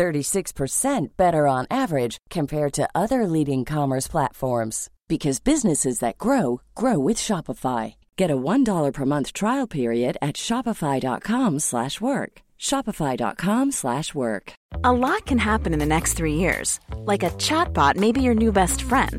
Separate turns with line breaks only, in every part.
36% better on average compared to other leading commerce platforms because businesses that grow grow with Shopify. Get a $1 per month trial period at shopify.com/work. shopify.com/work.
A lot can happen in the next 3 years. Like a chatbot may be your new best friend.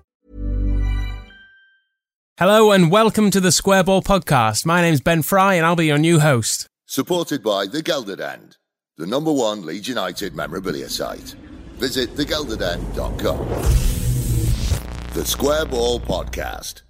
Hello and welcome to the Square Ball Podcast. My name's Ben Fry and I'll be your new host.
Supported by The Gelderdend, the number one Leeds United memorabilia site. Visit thegelderdend.com. The Square Ball Podcast.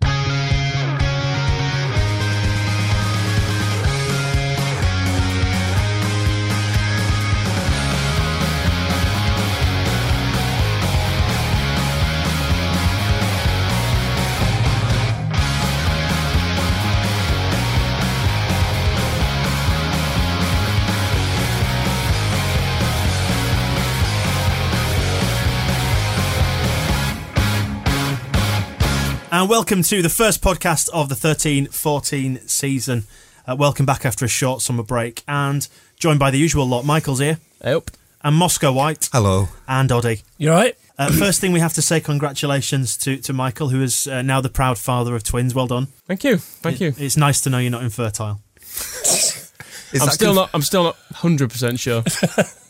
And welcome to the first podcast of the 13 14 season. Uh, welcome back after a short summer break. And joined by the usual lot Michael's here.
Yep.
And Moscow White.
Hello.
And Oddie.
You alright?
Uh, first thing we have to say congratulations to, to Michael, who is uh, now the proud father of twins. Well done.
Thank you. Thank you.
It's nice to know you're not infertile.
Is
I'm
that
still
conf-
not I'm still not 100% sure.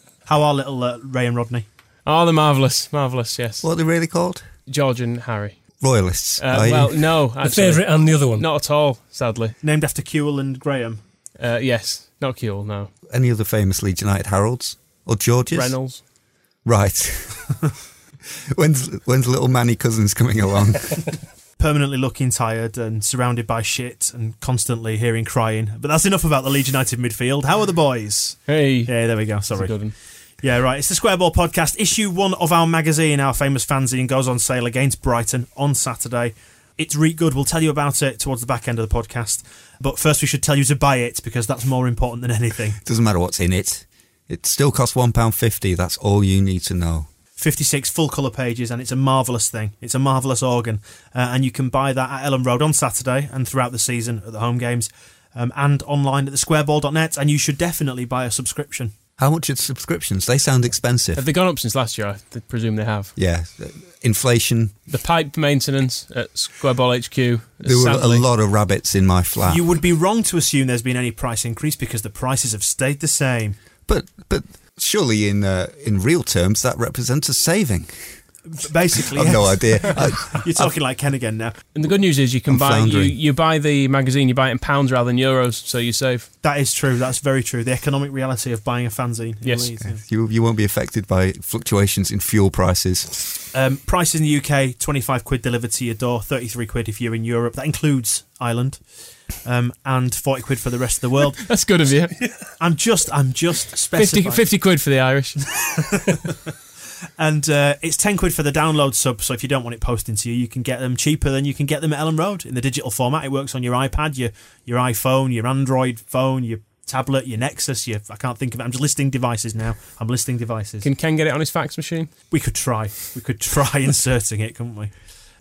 How are little uh, Ray and Rodney?
oh, they're marvellous. Marvellous, yes.
what are they really called?
George and Harry.
Royalists.
Uh,
are you?
well, no, actually.
The favourite and the other one.
Not at all, sadly.
Named after Kewell and Graham.
Uh, yes, not Kuehl, no.
Any other famous Leeds United Harolds or Georges?
Reynolds.
Right. when's when's little Manny Cousins coming along?
Permanently looking tired and surrounded by shit and constantly hearing crying. But that's enough about the Leeds United midfield. How are the boys?
Hey.
Yeah, there we go.
That's a
Sorry. Yeah, right. It's the Square Ball podcast. Issue one of our magazine, our famous fanzine, goes on sale against Brighton on Saturday. It's Reek good. We'll tell you about it towards the back end of the podcast. But first, we should tell you to buy it because that's more important than anything.
Doesn't matter what's in it. It still costs one pound fifty. That's all you need to know.
56 full colour pages, and it's a marvellous thing. It's a marvellous organ. Uh, and you can buy that at Elland Road on Saturday and throughout the season at the home games um, and online at thesquareball.net. And you should definitely buy a subscription.
How much are subscriptions? They sound expensive.
Have they gone up since last year? I presume they have.
yeah, inflation.
The pipe maintenance at Square Ball HQ.
There were
sadly-
a lot of rabbits in my flat.
You would be wrong to assume there's been any price increase because the prices have stayed the same.
but but surely in uh, in real terms that represents a saving.
Basically,
I've no idea.
You're talking like Ken again now.
And the good news is you can
I'm
buy you, you buy the magazine, you buy it in pounds rather than euros, so you save.
That is true. That's very true. The economic reality of buying a fanzine. in
Yes.
Leeds, yeah.
you you won't be affected by fluctuations in fuel prices.
Um, prices in the UK: twenty-five quid delivered to your door, thirty-three quid if you're in Europe. That includes Ireland, um, and forty quid for the rest of the world.
That's good of you.
I'm just, I'm just
50, 50 quid for the Irish.
And uh, it's ten quid for the download sub. So if you don't want it posting to you, you can get them cheaper than you can get them at Elland Road in the digital format. It works on your iPad, your your iPhone, your Android phone, your tablet, your Nexus. Your I can't think of it. I'm just listing devices now. I'm listing devices.
Can Ken get it on his fax machine?
We could try. We could try inserting it, couldn't we?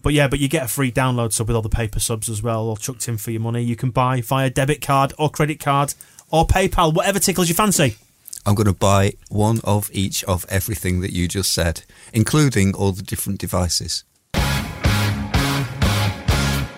But yeah, but you get a free download sub with all the paper subs as well, all chucked in for your money. You can buy via debit card or credit card or PayPal, whatever tickles your fancy.
I'm going to buy one of each of everything that you just said, including all the different devices.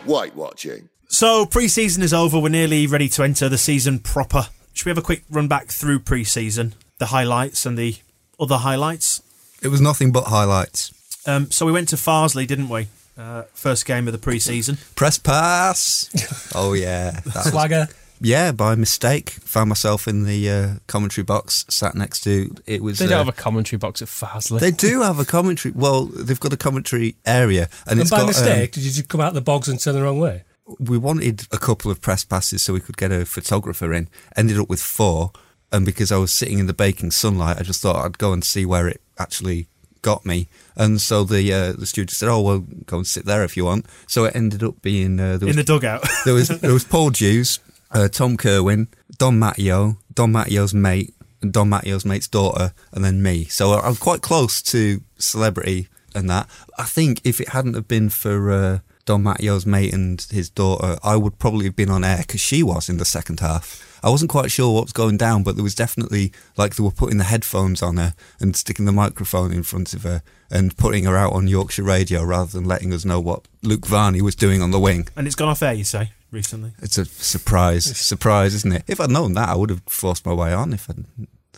White watching.
So pre-season is over. We're nearly ready to enter the season proper. Should we have a quick run back through pre-season, the highlights and the other highlights?
It was nothing but highlights.
Um, so we went to Farsley, didn't we? Uh, first game of the pre-season.
Press pass. oh yeah, that was-
Swagger.
Yeah. By mistake, found myself in the uh, commentary box, sat next to. It was.
They don't
uh,
have a commentary box at Farsley.
They do have a commentary. Well, they've got a commentary area, and,
And
it's
by
got. um,
mistake, did you just come out of the bogs and turn the wrong way?
we wanted a couple of press passes so we could get a photographer in. Ended up with four, and because I was sitting in the baking sunlight, I just thought I'd go and see where it actually got me. And so the uh, the studio said, "Oh well, go and sit there if you want." So it ended up being uh, there was
In the dugout.
there was there was Paul Dews, uh, Tom Kerwin, Dom Matteo, Dom Matteo's mate, and Dom Matteo's mate's daughter, and then me. So I'm quite close to celebrity and that. I think if it hadn't have been for uh, Dom Matteo's mate and his daughter, I would probably have been on air because she was in the second half. I wasn't quite sure what was going down, but there was definitely like they were putting the headphones on her and sticking the microphone in front of her and putting her out on Yorkshire radio rather than letting us know what Luke Varney was doing on the wing.
and it's gone off air, you say, recently.
It's a surprise, surprise, isn't it? If I'd known that, I would have forced my way on. If I'd,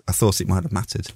I thought it might have mattered.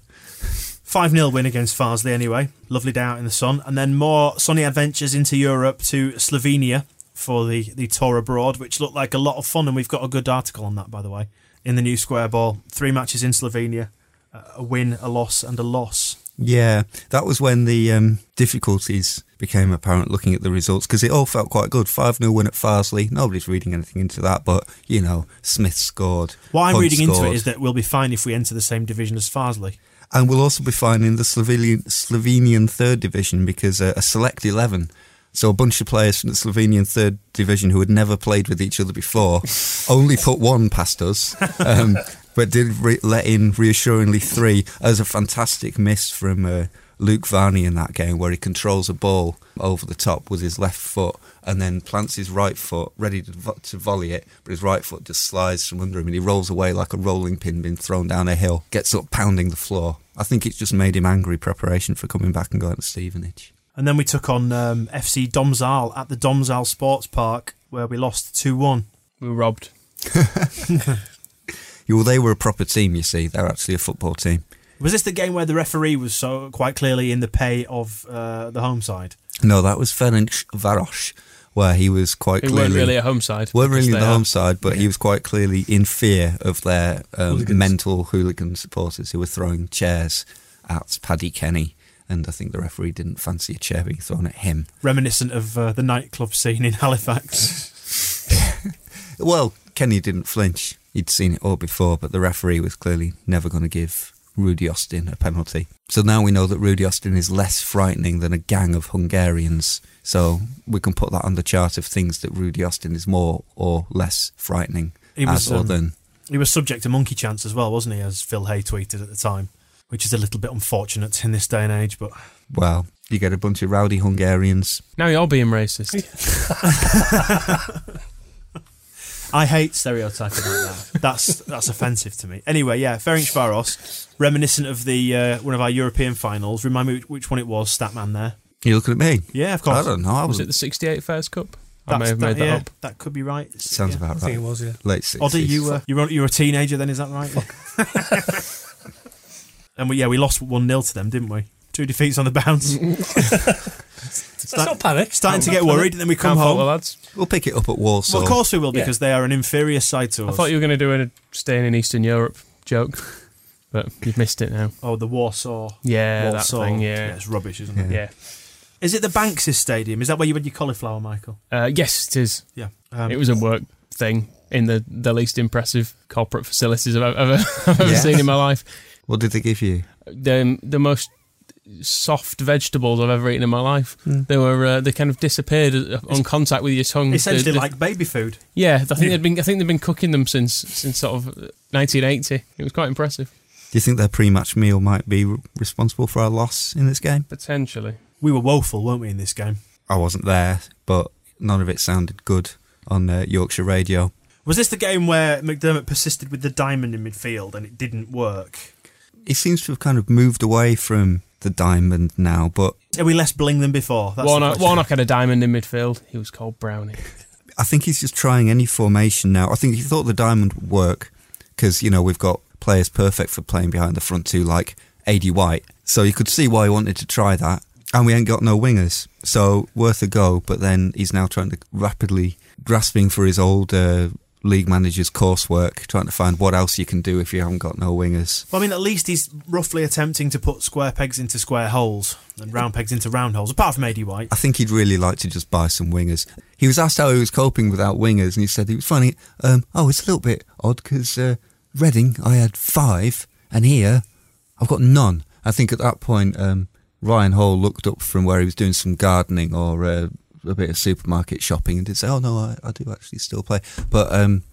5 0 win against Farsley anyway. Lovely day out in the sun. And then more sunny adventures into Europe to Slovenia for the, the tour abroad, which looked like a lot of fun. And we've got a good article on that, by the way, in the new Square Ball. Three matches in Slovenia, uh, a win, a loss, and a loss.
Yeah, that was when the um, difficulties became apparent looking at the results because it all felt quite good. 5 0 win at Farsley. Nobody's reading anything into that, but, you know, Smith scored.
What I'm
Hunt
reading into it is that we'll be fine if we enter the same division as Farsley.
And we'll also be fine in the Slovenian, Slovenian third division because uh, a select 11. So a bunch of players from the Slovenian third division who had never played with each other before only put one past us, um, but did re- let in reassuringly three as a fantastic miss from uh, Luke Varney in that game where he controls a ball over the top with his left foot and then plants his right foot ready to, vo- to volley it, but his right foot just slides from under him and he rolls away like a rolling pin being thrown down a hill, gets up pounding the floor. I think it's just made him angry preparation for coming back and going to Stevenage.
And then we took on um, FC Domzal at the Domzal Sports Park, where we lost 2 1.
we were robbed.
Yeah, Well, they were a proper team, you see. They're actually a football team.
Was this the game where the referee was so quite clearly in the pay of uh, the home side?
No, that was Ferenc Varos, where he was quite
It
clearly
weren't really a home side.
weren't really
they
the
are.
home side, but he was quite clearly in fear of their um,
Hooligans.
mental hooligan supporters who were throwing chairs at Paddy Kenny. And I think the referee didn't fancy a chair being thrown at him.
Reminiscent of uh, the nightclub scene in Halifax.
Well, Kenny didn't flinch. He'd seen it all before, but the referee was clearly never going to give Rudy Austin a penalty. So now we know that Rudy Austin is less frightening than a gang of Hungarians. So we can put that on the chart of things that Rudy Austin is more or less frightening
He was,
as or
um,
than.
he was subject to monkey chance as well, wasn't he? As Phil Hay tweeted at the time, which is a little bit unfortunate in this day and age. But
Well, you get a bunch of rowdy Hungarians.
Now you're being racist.
I hate stereotyping like that. That's that's offensive to me. Anyway, yeah, Ferencváros, reminiscent of the uh, one of our European finals. Remind me which, which one it was, Statman there.
You looking at me?
Yeah, of course.
I don't know. I
Was
was
it the 68 Fairs Cup? I may
That's-
have made that
yeah,
up.
That could be right.
Sounds
Yeah.
about right.
I think it was, yeah.
Late 60s.
Oddie, you were you were, you're a teenager then, is that right? and we yeah we lost one 0 to them, didn't we? Two defeats on the bounce.
Let's not panic.
Starting to get worried, and then we come
Can't fault
home.
the lads.
We'll pick it up at Warsaw.
Well, of course we will
Yeah.
because they are an inferior side to us.
I
us.
thought you were going to do a staying in Eastern Europe joke, but you've missed it now.
oh, the Warsaw.
Yeah,
Warsaw.
that thing. Yeah,
it's rubbish, isn't it?
yeah.
Is it the Banks' stadium? Is that where you had your cauliflower, Michael?
Uh, yes, it is.
Yeah. Um,
it was a work thing in the, the least impressive corporate facilities I've ever, I've ever
Yeah.
seen in my life.
What did they give you?
The the most soft vegetables I've ever eaten in my life.
Hmm.
They were uh, they kind of disappeared on contact with your tongue.
essentially
The- the-
like baby food.
yeah. I think they'd been I think they've been cooking them since since sort of 1980. It was quite impressive.
Do you think their pre-match meal might be responsible for our loss in this game?
Potentially.
We were woeful, weren't we, in this game?
I wasn't there, but none of it sounded good on uh, Yorkshire radio.
Was this the game where McDermott persisted with the diamond in midfield and it didn't work?
He seems to have kind of moved away from the diamond now, but
Are we less bling than before? That's the
Warnock,
question.
Warnock had a diamond in midfield. He was called Brownie.
I think he's just trying any formation now. I think he thought the diamond would work because, you know, we've got players perfect for playing behind the front two like Aidy White. So you could see why he wanted to try that. and we ain't got no wingers. So worth a go. But then he's now trying to rapidly grasping for his old uh, league manager's coursework, trying to find what else you can do if you haven't got no wingers.
Well, I mean, at least he's roughly attempting to put square pegs into square holes and round pegs into round holes, apart from Aidy White.
I think he'd really like to just buy some wingers. He was asked how he was coping without wingers, and he said he was finding it, um, oh, it's a little bit odd because uh, Reading, I had five, and here I've got none. I think at that point, um, Ryan Hall looked up from where he was doing some gardening or uh, a bit of supermarket shopping and did say, "Oh no, I, I do actually still play." But um,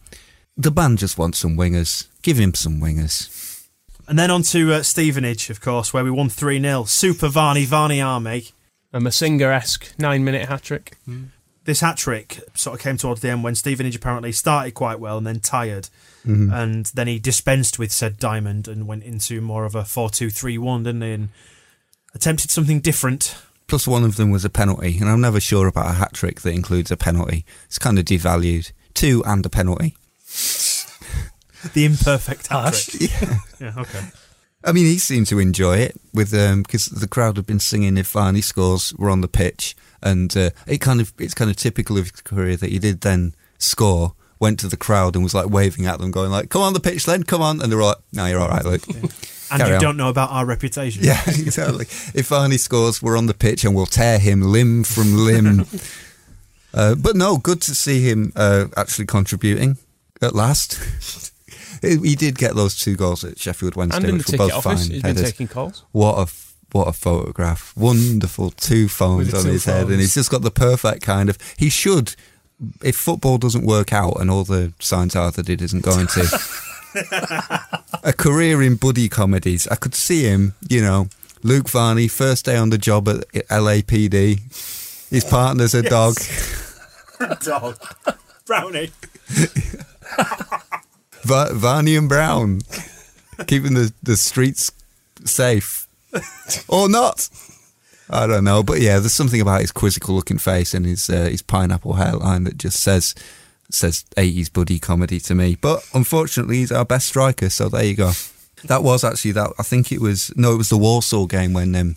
the band just wants some wingers. Give him some wingers.
And then on to uh, Stevenage, of course, where we won 3 0. Super Varney, Varney Army.
A Masinga esque nine minute hat trick.
This hat trick sort of came towards the end when Stevenage apparently started quite well and then tired. And then he dispensed with said diamond and went into more of a 4 2 3 1, didn't he? And attempted something different.
Plus, one of them was a penalty, and I'm never sure about a hat trick that includes a penalty. It's kind of devalued. Two and a penalty.
The imperfect hat
Harsh.
trick. Yeah, okay.
I mean, he seemed to enjoy it with because the crowd had been singing if Varney scores were on the pitch, and uh, it kind of it's kind of typical of his career that he did then score, went to the crowd and was like waving at them, going like, "Come on the pitch, then, come on," and they were like, "No, you're all right, Luke."
And
Carry
you
on.
don't know about our reputation.
Yeah, exactly. If Varney scores, we're on the pitch and we'll tear him limb from limb. uh, but no, good to see him uh, actually contributing at last. he did get those two goals at Sheffield Wednesday,
And in the
which were both
office,
fine
he's been taking calls.
What a f- what a photograph! Wonderful, two phones on
two
his head, and he's just got the perfect kind of. He should, if football doesn't work out, and all the signs are that it isn't going to. A career in buddy comedies. I could see him, you know, Luke Varney, first day on the job at LAPD. His partner's a dog.
Dog. Brownie.
Va- Varney and Brown, keeping the, the streets safe. or not. I don't know. But yeah, there's something about his quizzical looking face and his uh, his pineapple hairline that just says says 80s buddy comedy to me. But unfortunately, he's our best striker, so there you go. That was actually that. I think it was no, it was the Warsaw game when um,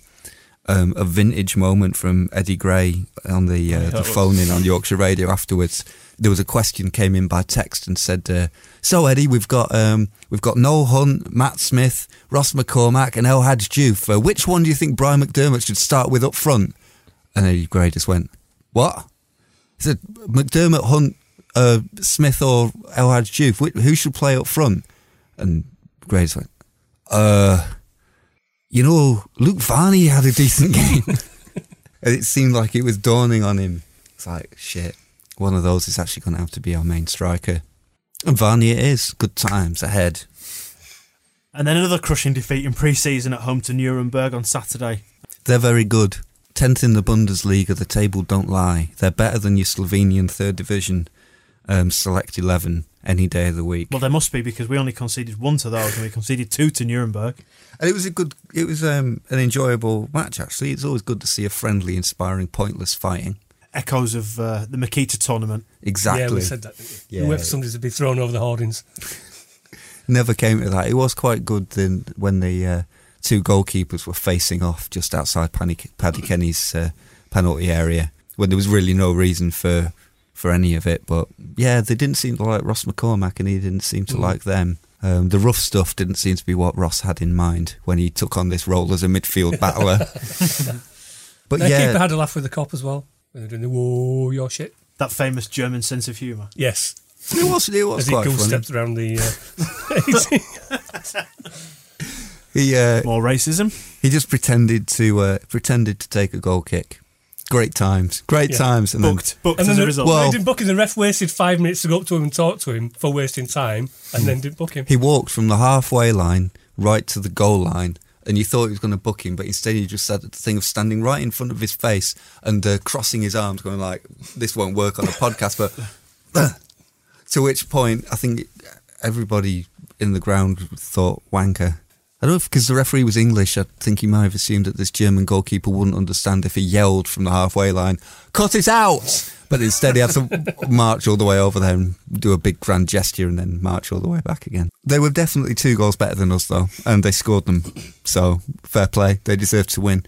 um, a vintage moment from Eddie Gray on the uh, the phone in on Yorkshire Radio afterwards. There was a question came in by text and said, uh, "So Eddie, we've got um, we've got Noel Hunt, Matt Smith, Ross McCormack, and El Hadj Diouf. Uh, which one do you think Brian McDermott should start with up front?" And Eddie Gray just went, "What?" He said, "McDermott, Hunt, uh, Smith, or El Hadj Wh- Who should play up front?" And Gray just went, "Uh." you know, Luke Varney had a decent game. and it seemed like it was dawning on him. It's like, shit, one of those is actually going to have to be our main striker. And Varney it is. Good times ahead.
And then another crushing defeat in pre season at home to Nuremberg on Saturday.
They're very good. Tenth in the Bundesliga, the table don't lie. They're better than your Slovenian third division um, select 11 any day of the week.
Well, there must be because we only conceded one to those and we conceded two to Nuremberg.
And it was a good, it was um, an enjoyable match, actually. It's always good to see a friendly, inspiring, pointless fighting.
Echoes of uh, the Makita tournament.
Exactly.
Yeah, we said that. didn't we?
Yeah.
Whoever somebody to be thrown over the hoardings.
never came to that. It was quite good then when the uh, two goalkeepers were facing off just outside Paddy, Paddy Kenny's uh, penalty area when there was really no reason for for any of it. But yeah, they didn't seem to like Ross McCormack, and he didn't seem to like them. Um, the rough stuff didn't seem to be what Ross had in mind when he took on this role as a midfield battler. but
Their keeper
yeah,
had a laugh with the cop as well. When they're doing the whoa, your shit.
That famous German sense of humour.
Yes.
it was it was
As he
quite
goes
funny.
steps around the. Uh,
He uh,
More racism.
he just pretended to uh, pretended to take a goal kick. Great times, great
Yeah.
times, and then
Booked. Booked
and
as
then
a
the,
result.
Well-
they didn't book him. The ref wasted five minutes to go up to him and talk to him for wasting time, and then didn't book him.
He walked from the halfway line right to the goal line, and you thought he was going to book him, but instead he just had the thing of standing right in front of his face and uh, crossing his arms, going like, "This won't work on a podcast." But to which point, I think everybody in the ground thought wanker. I don't know if because the referee was English, I think he might have assumed that this German goalkeeper wouldn't understand if he yelled from the halfway line, "Cut it out!" But instead, he had to march all the way over there and do a big grand gesture and then march all the way back again. They were definitely two goals better than us, though, and they scored them. So fair play. They deserved to win.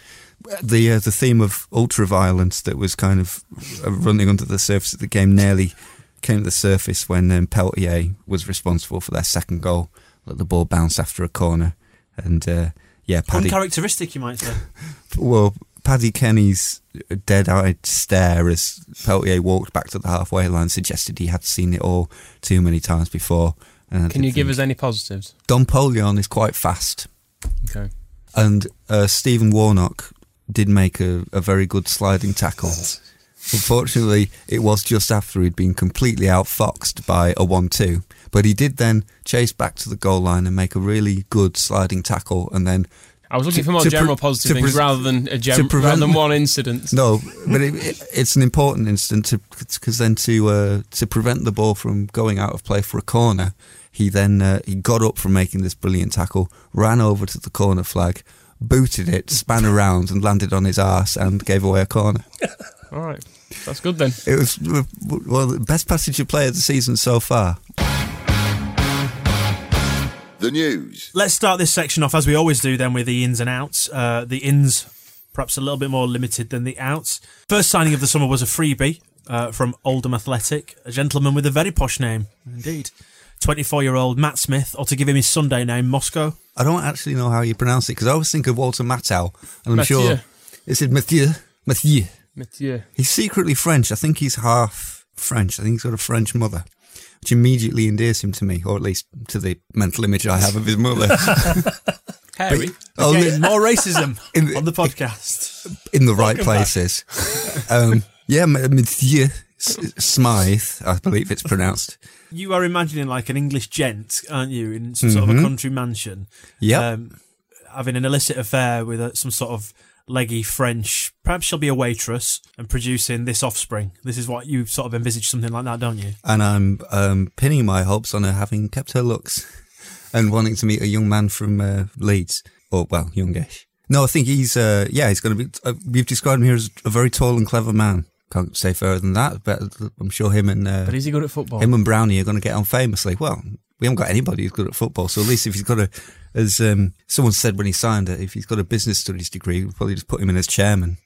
the uh, the theme of ultra violence that was kind of uh, running under the surface of the game nearly came to the surface when um, Peltier was responsible for their second goal. Let the ball bounce after a corner, and uh, yeah, Paddy.
Uncharacteristic, you might say.
Well, Paddy Kenny's dead-eyed stare as Peltier walked back to the halfway line suggested he had seen it all too many times before. And
Can you give
think-
us any positives?
Dom Poleon is quite fast.
Okay.
And uh, Stephen Warnock did make a, a very good sliding tackle. Unfortunately, it was just after he'd been completely outfoxed by a 1 2. But he did then chase back to the goal line and make a really good sliding tackle. And then,
I was looking
To-
for more
to pre-
general positive things
pre-
rather than a gem-
prevent-
rather than one incident.
no, but it, it, it's an important incident because then to uh, to prevent the ball from going out of play for a corner, he then uh, he got up from making this brilliant tackle, ran over to the corner flag, booted it, span around, and landed on his arse and gave away a corner.
All right, that's good then.
It was uh, well the best passage of play of the season so far.
The news.
Let's start this section off as we always do, then with the ins and outs. Uh, the ins, perhaps a little bit more limited than the outs. First signing of the summer was a freebie uh, from Oldham Athletic, a gentleman with a very posh name, indeed. 24 year old Matt Smith, or to give him his Sunday name, Moscow.
I don't actually know how you pronounce it because I always think of Walter Matthau, and I'm
Mathieu.
sure is it Mathieu? Mathieu.
Mathieu.
He's secretly French. I think he's half French. I think he's got a French mother, which immediately endears him to me, or at least to the mental image I have of his mother.
Harry.
Oh,
Again, more racism
In the-
on the podcast.
in the right places. um, yeah, Monsieur Smythe, I believe it's pronounced.
You are imagining like an English gent, aren't you, in some sort of a country mansion,
Yep.
um, having an illicit affair with a, some sort of leggy French. Perhaps she'll be a waitress and producing this offspring. This is what you sort of envisage something like that, don't you?
and I'm um, pinning my hopes on her having kept her looks and wanting to meet a young man from uh, Leeds, or well, youngish. No, I think he's uh, yeah, he's going to be. Uh, you've described him here as a very tall and clever man. Can't say further than that, but I'm sure him and uh,
But is he good at football?
him and Brownie are going to get on famously. Well, we haven't got anybody who's good at football, so at least if he's got a, as um, someone said when he signed it, if he's got a business studies degree, we'll probably just put him in as chairman.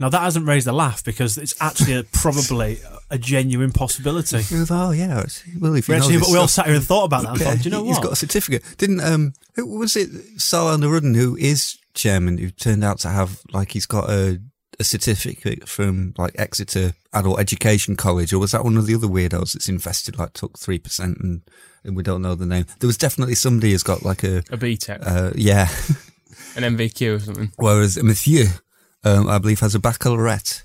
Now that hasn't raised a laugh because it's actually a, probably a genuine possibility.
Oh yeah, well if knows
actually, we all sat here and thought about that. And
Yeah,
thought, do you know
he's
what?
He's got a certificate. Didn't um who was it Salah Nooruddin who is chairman who turned out to have like he's got a a certificate from like Exeter Adult Education College or was that one of the other weirdos that's invested like took three percent and, and we don't know the name. There was definitely somebody who's got like a
a BTEC,
uh yeah.
an NVQ or something.
Whereas Monsieur um, I believe has a baccalaureate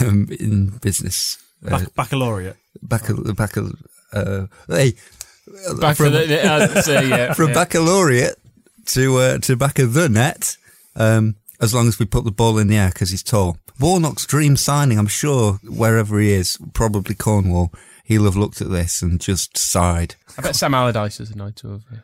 um, in business. Uh,
Bac- baccalaureate.
baccal- baccal- uh, hey,
Back
from-
the, the uh, so, yeah,
from
yeah.
baccalaureate to uh, to back of the net, um, as long as we put the ball in the air because he's tall. Warnock's dream signing, I'm sure, wherever he is, probably Cornwall, he'll have looked at this and just sighed.
I bet Sam Allardyce is annoyed to have uh,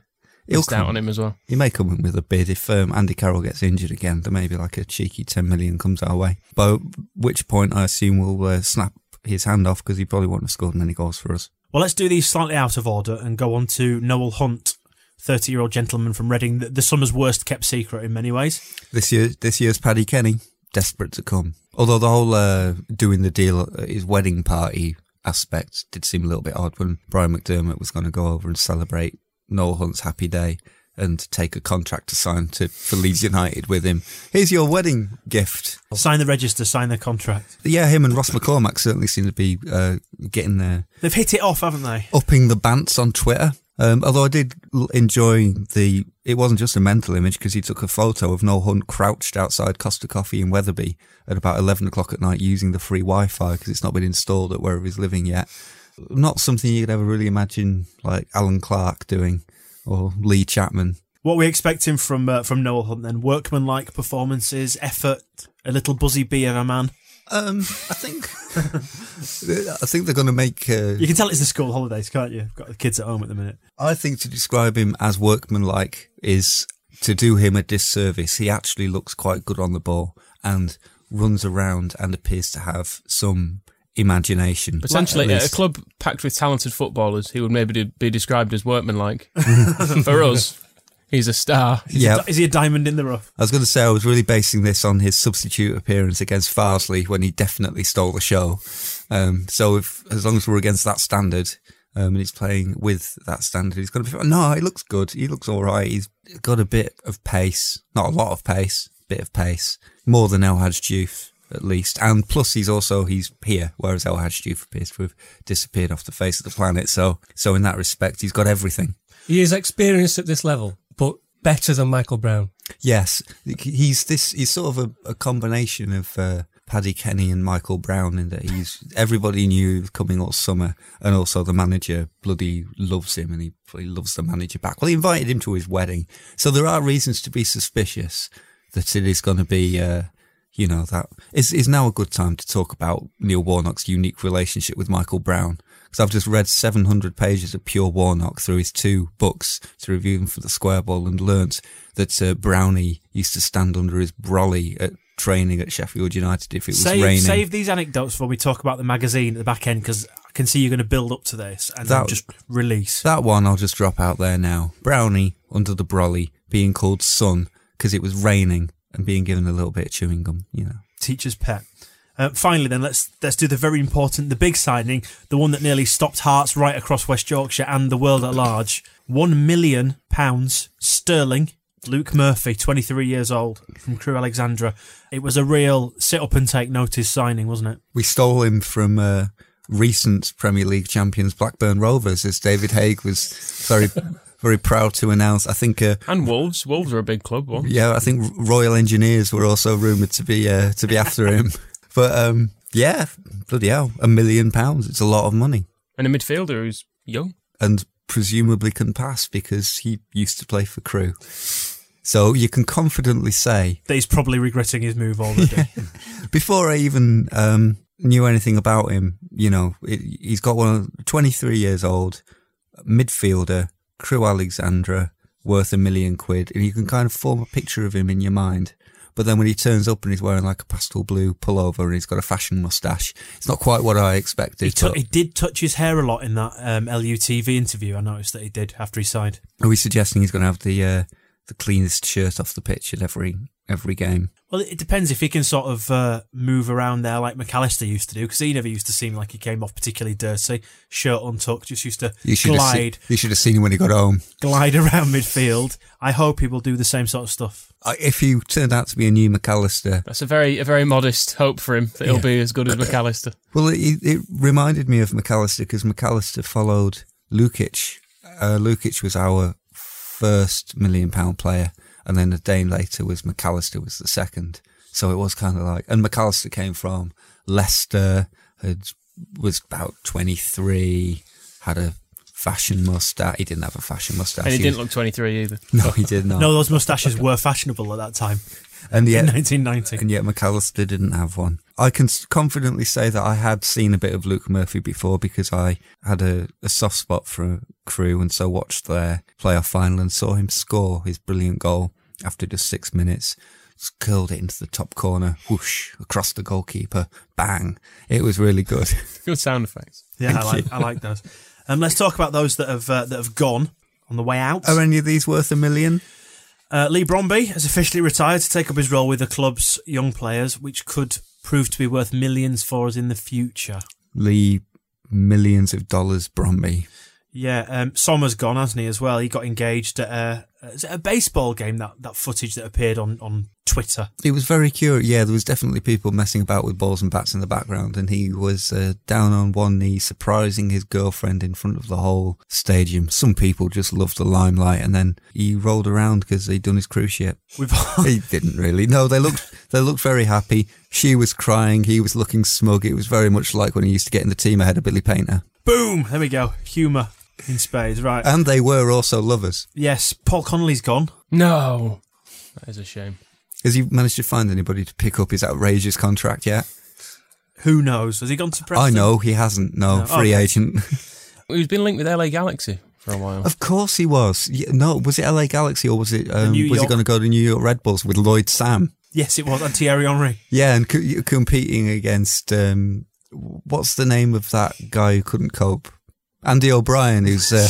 He'll
missed out on him as well.
He may come in with a bid if um, Andy Carroll gets injured again. There may be like a cheeky 10 million comes our way. By which point, I assume we'll uh, snap his hand off because he probably won't have scored many goals for us.
Well, let's do these slightly out of order and go on to Noel Hunt, 30 year old gentleman from Reading, the, the summer's worst kept secret in many ways.
This year, this year's Paddy Kenny, desperate to come. Although the whole uh, doing the deal at his wedding party aspect did seem a little bit odd when Brian McDermott was going to go over and celebrate Noel Hunt's happy day and take a contract to sign to for Leeds United with him. Here's your wedding gift.
Sign the register, sign the contract.
Yeah, him and Ross McCormack certainly seem to be uh, getting there,
They've hit it off, haven't they?
upping the bants on Twitter. Um, although I did enjoy the, it wasn't just a mental image because he took a photo of Noel Hunt crouched outside Costa Coffee in Wetherby at about 11 o'clock at night using the free Wi-Fi because it's not been installed at wherever he's living yet. Not something you could ever really imagine like Allan Clarke doing or Lee Chapman.
What we expecting from uh, from Noel Hunt then? Workmanlike performances, effort, a little buzzy bee of a man.
Um, I think, I think they're going to make, uh,
You can tell it's the school holidays, can't you? Got the kids at home at the minute.
I think to describe him as workmanlike is to do him a disservice. He actually looks quite good on the ball and runs around and appears to have some imagination.
Potentially,
At
at a club packed with talented footballers, he would maybe be described as workmanlike. For us, He's a star.
Yeah,
Is he a diamond in the rough?
I was going to say I was really basing this on his substitute appearance against Farsley when he definitely stole the show. Um, so if as long as we're against that standard, um, and he's playing with that standard, he's going to be. No, he looks good. He looks all right. He's got a bit of pace, not a lot of pace, bit of pace, more than El Hadj Diouf at least. And plus, he's also he's here, whereas El Hadj Diouf appears to have disappeared off the face of the planet. So, so in that respect, he's got everything.
He is experienced at this level, but better than Michael Brown.
Yes, he's this. He's sort of a, a combination of uh, Paddy Kenny and Michael Brown in that he's everybody knew coming all summer, and also the manager bloody loves him, and he he loves the manager back. Well, he invited him to his wedding, so there are reasons to be suspicious that it is going to be. Uh, you know that is is now a good time to talk about Neil Warnock's unique relationship with Michael Brown because I've just read 700 pages of pure Warnock through his two books to review them for the Square Ball and learnt that uh, Brownie used to stand under his brolly at training at Sheffield United if it was
Save,
raining.
save these anecdotes when we talk about the magazine at the back end because I can see you're going to build up to this and then
That-
just release.
That one I'll just drop out there now. Brownie under the brolly being called son because it was raining and being given a little bit of chewing gum, you know.
teacher's pet. Uh, finally, then let's let's do the very important, the big signing, the one that nearly stopped hearts right across West Yorkshire and the world at large. One million pounds sterling. Luke Murphy, 23 years old, from Crewe Alexandra. It was a real sit up and take notice signing, wasn't it?
We stole him from uh, recent Premier League champions Blackburn Rovers, as David Haigh was very, very proud to announce. I think, uh,
And Wolves. Wolves are a big club. One.
yeah, I think Royal Engineers were also rumoured to be uh, to be after him. But um, yeah, bloody hell, a million pounds. It's a lot of money,
And a midfielder who's young.
and presumably can pass because he used to play for Crewe. So you can confidently say
That he's probably regretting his move already.
before I even um, knew anything about him, you know, it, he's got one, 23 years old, midfielder, Crewe Alexandra, worth a million quid, and you can kind of form a picture of him in your mind. But then when he turns up and he's wearing like a pastel blue pullover and he's got a fashion mustache, it's not quite what I expected.
he,
but
he did touch his hair a lot in that um, LUTV interview. I noticed that he did after he signed.
are we suggesting he's going to have the uh, the cleanest shirt off the pitch at every every game?
Well, it depends if he can sort of uh, move around there like McAllister used to do, because he never used to seem like he came off particularly dirty. Shirt untucked, just used to
You should have
glide,
seen, you should have seen him when he got home.
glide around midfield. I hope he will do the same sort of stuff.
Uh, If he turned out to be a new McAllister,
That's a very a very modest hope for him that he'll be as good as McAllister.
Well, it, it reminded me of McAllister because McAllister followed Lukic. Uh, Lukic was our first million pound player, and then a day later was McAllister was the second. So it was kind of like, and McAllister came from Leicester, had, was about 23, had a fashion mustache. He didn't have a fashion mustache.
And he
He
didn't
was-
look 23 either.
No, he did not.
No, those moustaches were fashionable at that time
and
in
yet,
1990.
and yet McAllister didn't have one. I can confidently say that I had seen a bit of Luke Murphy before because I had a, a soft spot for Crewe and so watched their playoff final and saw him score his brilliant goal after just six minutes. Just curled it into the top corner, whoosh, across the goalkeeper, bang. It was really good.
Good sound effects.
Yeah, I like, I like those. Um, let's talk about those that have uh, that have gone on the way out.
Are any of these worth a million?
Uh, Leigh Bromby has officially retired to take up his role with the club's young players, which could prove to be worth millions for us in the future.
Leigh, millions of dollars, Bromby.
Yeah, um, Somma's gone, hasn't he, as well? He got engaged at a, is it a baseball game, that, that footage that appeared on, on Twitter.
It was very curious. Yeah, there was definitely people messing about with balls and bats in the background, and he was uh, down on one knee, surprising his girlfriend in front of the whole stadium. Some people just loved the limelight, and then he rolled around because he'd done his cruise ship.
We've
he didn't really. No, they looked they looked very happy. She was crying. He was looking smug. It was very much like when he used to get in the team ahead of Billy Paynter.
boom. There we go. Humour in spades, right?
And they were also lovers.
yes, Paul Connolly's gone.
No. That is a shame.
Has he managed to find anybody to pick up his outrageous contract yet?
Who knows? Has he gone to Preston?
I know he hasn't. No,
No,
free
okay.
agent.
He's been linked with LA Galaxy for a while.
Of course he was. Yeah, no, was it LA Galaxy or was it? Um,
New
was he
York-
going to go to New York Red Bulls with Lloyd Sam?
Yes, it was. And Thierry Henry.
Yeah, and co- competing against um, what's the name of that guy who couldn't cope? Andy O'Brien, who's uh,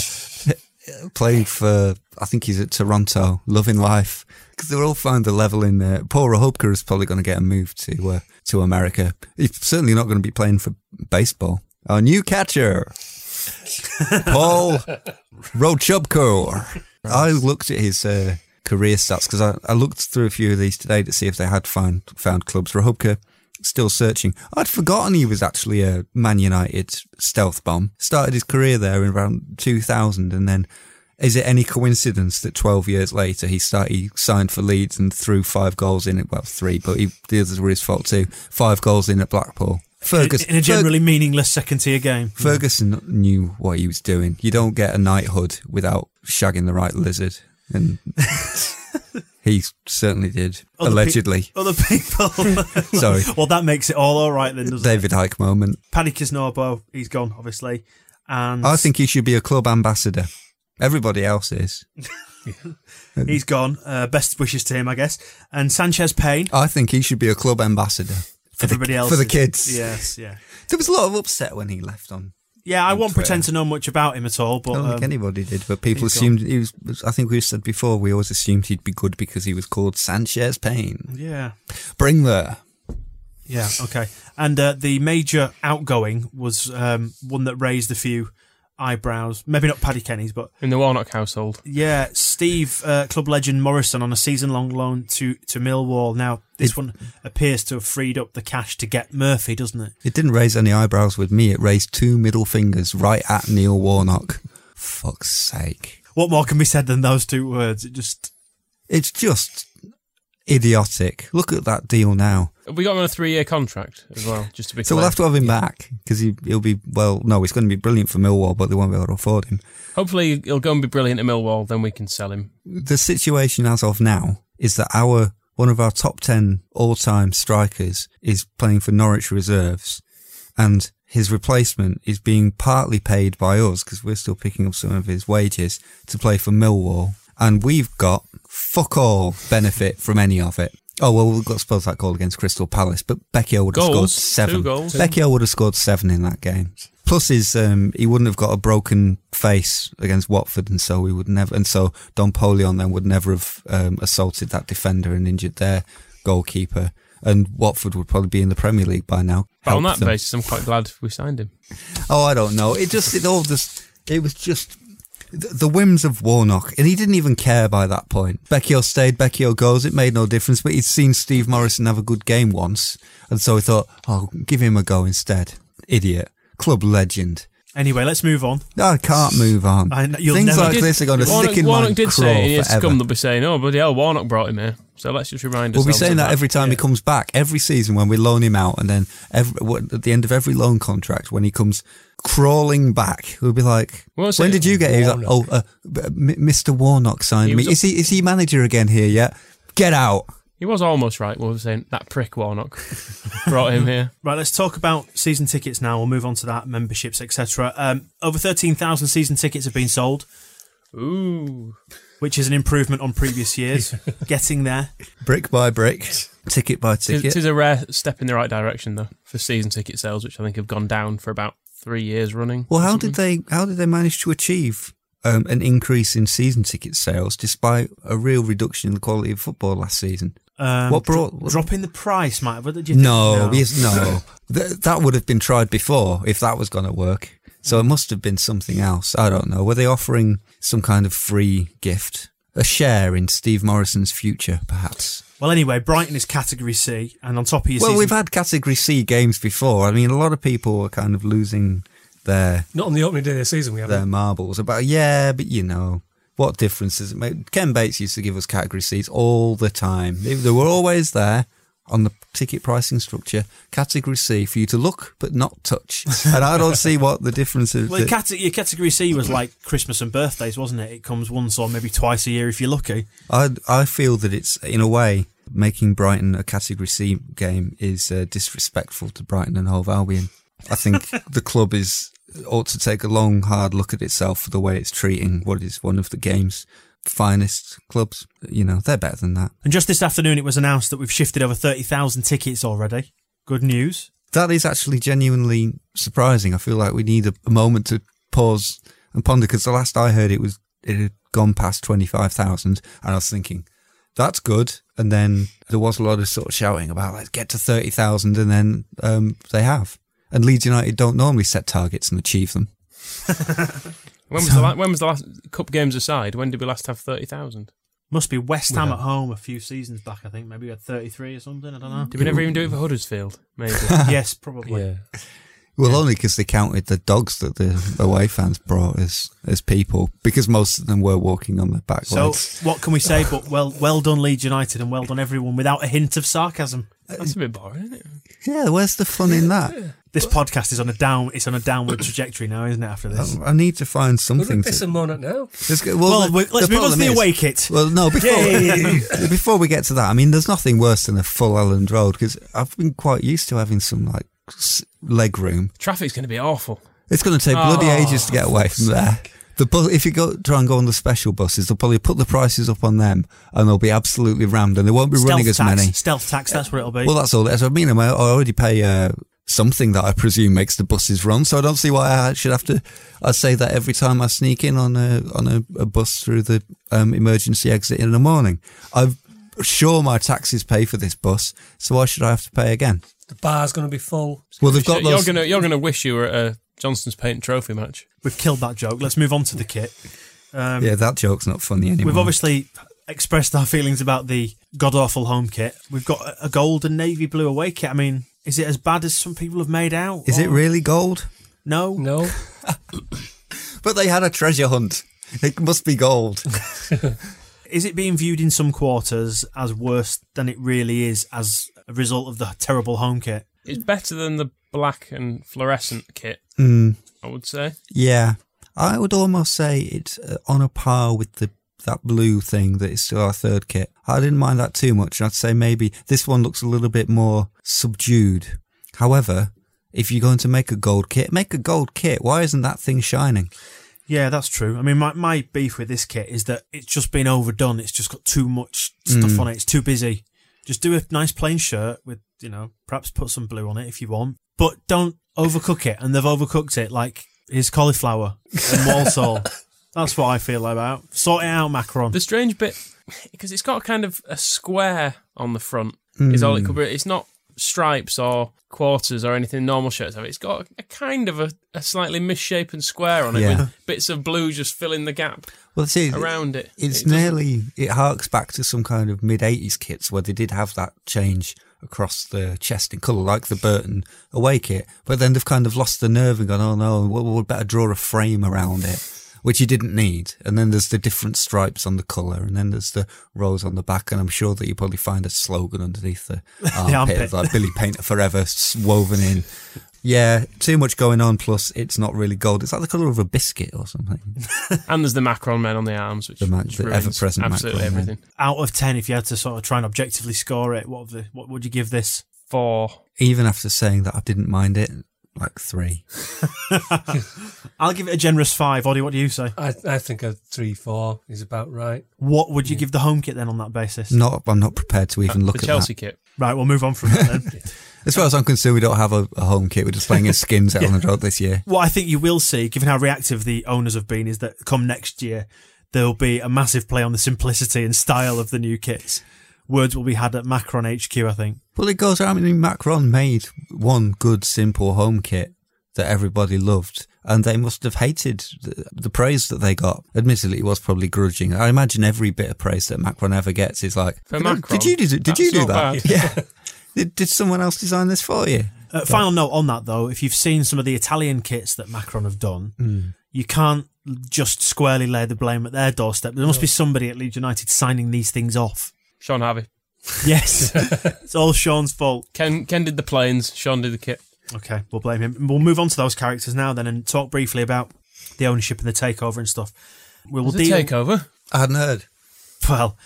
playing for, I think he's at Toronto, loving life. Because they're all found the level in there. Paul Rachubka is probably going to get a move to uh, to America. He's certainly not going to be playing for baseball. Our new catcher, Paul Rachubka. I looked at his uh, career stats because I, I looked through a few of these today to see if they had found found clubs. Rahubka still searching. I'd forgotten he was actually a Man United stealth bomb. Started his career there in around 2000 and then is it any coincidence that 12 years later he started, he signed for Leeds and threw five goals in it? Well, three, but he, the others were his fault too. Five goals in at Blackpool. Ferguson,
in a generally meaningless second tier game.
Ferguson knew what he was doing. You don't get a knighthood without shagging the right lizard. And he certainly did,
Other pe-
allegedly.
Other people.
Sorry.
Well, that makes it all all right then, doesn't it?
David Icke moment.
Paddy Kisnorbo, he's gone, obviously. And
I think he should be a club ambassador. Everybody else is.
he's gone. Uh, best wishes to him, I guess. And Sanchez Payne.
I think he should be a club ambassador. For
Everybody
the,
else
For the
is-
kids.
Yes, yeah.
There was a lot of upset when he left on.
Yeah, I won't pretend to know much about him at all, But I
don't think
um,
anybody did, but people assumed he was. I think we said before. We always assumed he'd be good because he was called Sanchez Payne.
yeah.
Bring there.
Yeah, okay. And uh, the major outgoing was um, one that raised a few eyebrows. Maybe not Paddy Kenny's, but
In the Warnock household.
yeah, Steve, uh, club legend Morison on a season-long loan to to Millwall. Now this one appears to have freed up the cash to get Murphy, doesn't it?
It didn't raise any eyebrows with me. It raised two middle fingers right at Neil Warnock. Fuck's sake.
What more can be said than those two words? It just
It's just idiotic. Look at that deal now.
We got him on a three-year contract as well, just to be clear.
So
clear.
we'll have to have him back because he, he'll be, well, no, it's going to be brilliant for Millwall, but they won't be able to afford him.
Hopefully, he'll go and be brilliant at Millwall. Then we can sell him.
the situation as of now is that our one of our top 10 all-time strikers is playing for Norwich reserves and his replacement is being partly paid by us because we're still picking up some of his wages to play for Millwall and we've got fuck all benefit from any of it. Oh well, we've got suppose that goal against Crystal Palace, but Becchio would have scored seven.
Two goals.
Becchio would have scored seven in that game. Plus, his um, he wouldn't have got a broken face against Watford, and so we would never. And so Dom Poleon then would never have um, assaulted that defender and injured their goalkeeper. And Watford would probably be in the Premier League by now.
But on that
them.
basis, I'm quite glad we signed him.
Oh, I don't know. It just, it all just, it was just the, whims of Warnock, and he didn't even care by that point. Becchio stayed, Becchio goes. It made no difference, but he'd seen Steve Morison have a good game once, and so he thought, oh, give him a go instead. Idiot. Club legend.
Anyway. Let's move on.
I can't move on.
I you'll
Things
never-
like
did-
this are going to
Warnock,
stick in
Warnock
my
did
craw
say in years to
forever.
come they'll be saying, "Oh, bloody hell, Warnock brought him here." So let's just remind
We'll be
ourselves.
saying
of
that every time he comes back, every season when we loan him out, and then every, what- at the end of every loan contract, when he comes crawling back, we'll be like,
What was
"When
it?
did you get here?" He's like, "Oh, uh, b- M- Mr. Warnock signed
He
me.
was a-
Is he is he manager again here yet? Get out!"
He was almost right. We were saying that prick Warnock brought him here.
Right, let's talk about season tickets now. We'll move on to that, memberships, etc. Um, over 13,000 season tickets have been sold,
Ooh,
which is an improvement on previous years. Getting there.
Brick by brick, ticket by
it
ticket.
is a rare step in the right direction though for season ticket sales, which I think have gone down for about three years running.
Well, how did they how did they manage to achieve um, an increase in season ticket sales despite a real reduction in the quality of football last season?
Um,
What brought-
dro- dropping the price, might have. What did you think?
No, yes, no. Th- that would have been tried before if that was going to work. So it must have been something else. I don't know. Were they offering some kind of free gift? A share in Steve Morison's future, perhaps?
Well, anyway, Brighton is Category C, and on top of your
Well,
season,
we've had Category C games before. I mean, a lot of people were kind of losing their
Not on the opening day of the season, we
their
haven't.
marbles about, yeah, but you know, what difference does it make? Ken Bates used to give us Category Cs all the time. They, were always there on the ticket pricing structure. Category C for you to look but not touch. and I don't see what the difference is.
well, the cate- your Category C was like Christmas and birthdays, wasn't it? It comes once or maybe twice a year if you're lucky.
I I feel that it's in a way making Brighton a Category C game is uh, disrespectful to Brighton and Hove Albion. I think the club is ought to take a long, hard look at itself for the way it's treating what is one of the game's finest clubs. You know, they're better than that.
And just this afternoon, it was announced that we've shifted over 30,000 tickets already. Good news.
That is actually genuinely surprising. I feel like we need a, a moment to pause and ponder because the last I heard it was it had gone past twenty five thousand, and I was thinking that's good. And then there was a lot of sort of shouting about let's get to thirty thousand, and then um, they have. And Leeds United don't normally set targets and achieve them.
When was the la- when was the last cup games aside? When did we last have thirty thousand?
Must be West Ham at home a few seasons back, I think. Maybe we had 33 or something. I don't know.
Did we never even do it for Huddersfield? Maybe.
yes, probably.
Yeah.
Well, only because they counted the dogs that the away fans brought as as people, because most of them were walking on their back
So, what can we say but well well done Leeds United and well done everyone without a hint of sarcasm?
That's a bit boring, isn't it?
Yeah, where's the fun in that?
This podcast is on a down it's on a downward trajectory now, isn't it, after this?
I need to find
We're
something
piss
to.
and moan at now.
Let's go-
Well,
the-
we- let's
the
move on to
problem
the
is-
away kit.
Well, no, before before we get to that, I mean, there's nothing worse than a full Elland Road because I've been quite used to having some like leg room.
Traffic's going to be awful.
It's going to take bloody
Oh,
ages to get away from there. The bu- if you go try and go on the special buses, they'll probably put the prices up on them, and they'll be absolutely rammed, and they won't be running as many.
Stealth tax, that's what it'll be.
Well, that's all. That's, I mean, I already pay uh, something that I presume makes the buses run, so I don't see why I should have to. I say that every time I sneak in on a on a, a bus through the um, emergency exit in the morning. I'm sure my taxes pay for this bus, so why should I have to pay again?
The bar's going to be full.
Well, they've got
you're
those.
gonna you're gonna wish you were at a Johnstone's Paint Trophy match.
We've killed that joke. Let's move on to the kit. Um,
yeah, that joke's not funny anymore.
We've obviously expressed our feelings about the god awful home kit. We've got a- a gold and navy blue away kit. I mean, is it as bad as some people have made out?
Is it really gold?
No.
No.
But they had a treasure hunt. It must be gold.
Is it being viewed in some quarters as worse than it really is as a result of the terrible home kit?
It's better than the black and fluorescent kit,
Mm,
I would say.
yeah, I would almost say it's uh, on a par with the that blue thing that is still our third kit. I didn't mind that too much. I'd say maybe this one looks a little bit more subdued. However, if you're going to make a gold kit, make a gold kit. Why isn't that thing shining?
Yeah, that's true. I mean, my, my beef with this kit is that it's just been overdone. It's just got too much stuff mm. on it. It's too busy. Just do a nice plain shirt with, you know, perhaps put some blue on it if you want, but don't overcook it. And they've overcooked it like his cauliflower and Walsall. That's what I feel about. Sort it out, Macron.
The strange bit, because it's got kind of a square on the front, is all it hmm. could be. It's not stripes or quarters or anything normal shirts have. It's got a kind of a, a slightly misshapen square on it
Yeah.
with bits of blue just filling the gap
Well, see,
around it.
It's
It
nearly, it harks back to some kind of mid 80s kits where they did have that change across the chest in colour, like the Burton away kit. But then they've kind of lost the nerve and gone, oh no, we'll, we'll better draw a frame around it, which you didn't need. And then there's the different stripes on the colour, and then there's the rows on the back. And I'm sure that you probably find a slogan underneath the armpit,
armpit.
like Billy Paynter Forever s- woven in. Yeah, too much going on. Plus, it's not really gold. It's like the colour of a biscuit or something.
And there's the Macron men on the arms, which,
The ma-
which
the ever-present
absolutely
Macron men.
everything.
out of 10, if you had to sort of try and objectively score it, what, the, what would you give this?
Four.
even after saying that I didn't mind it, like three.
I'll give it a generous five. Oddy, what do you say?
I, I think a 3 4 is about right.
What would you give the home kit then on that basis?
Not, I'm not prepared to even look
the
at
Chelsea
that.
kit.
Right, we'll move on from that then.
As far as I'm concerned, we don't have a, a home kit. We're just playing as skins out on the road this year.
what I think you will see, given how reactive the owners have been, is that come next year, there'll be a massive play on the simplicity and style of the new kits. Words will be had at Macron HQ, I think.
Well, it goes. I mean, Macron made one good, simple home kit that everybody loved, and they must have hated the, the praise that they got. Admittedly, it was probably grudging. I imagine every bit of praise that Macron ever gets is like,
For
"Did
Macron,
Did you do? Did you do that?
bad."
Yeah. did, did someone else design this for you?
Uh, final note on that, though, if you've seen some of the Italian kits that Macron have done, you can't just squarely lay the blame at their doorstep. There must be somebody at Leeds United signing these things off.
Sean Harvey.
Yes, it's all Sean's fault.
Ken Ken did the planes. Sean did the kit.
Okay, we'll blame him. We'll move on to those characters now then and talk briefly about the ownership and the takeover and stuff. We will
Was it
deal.
takeover?
I hadn't heard.
Well,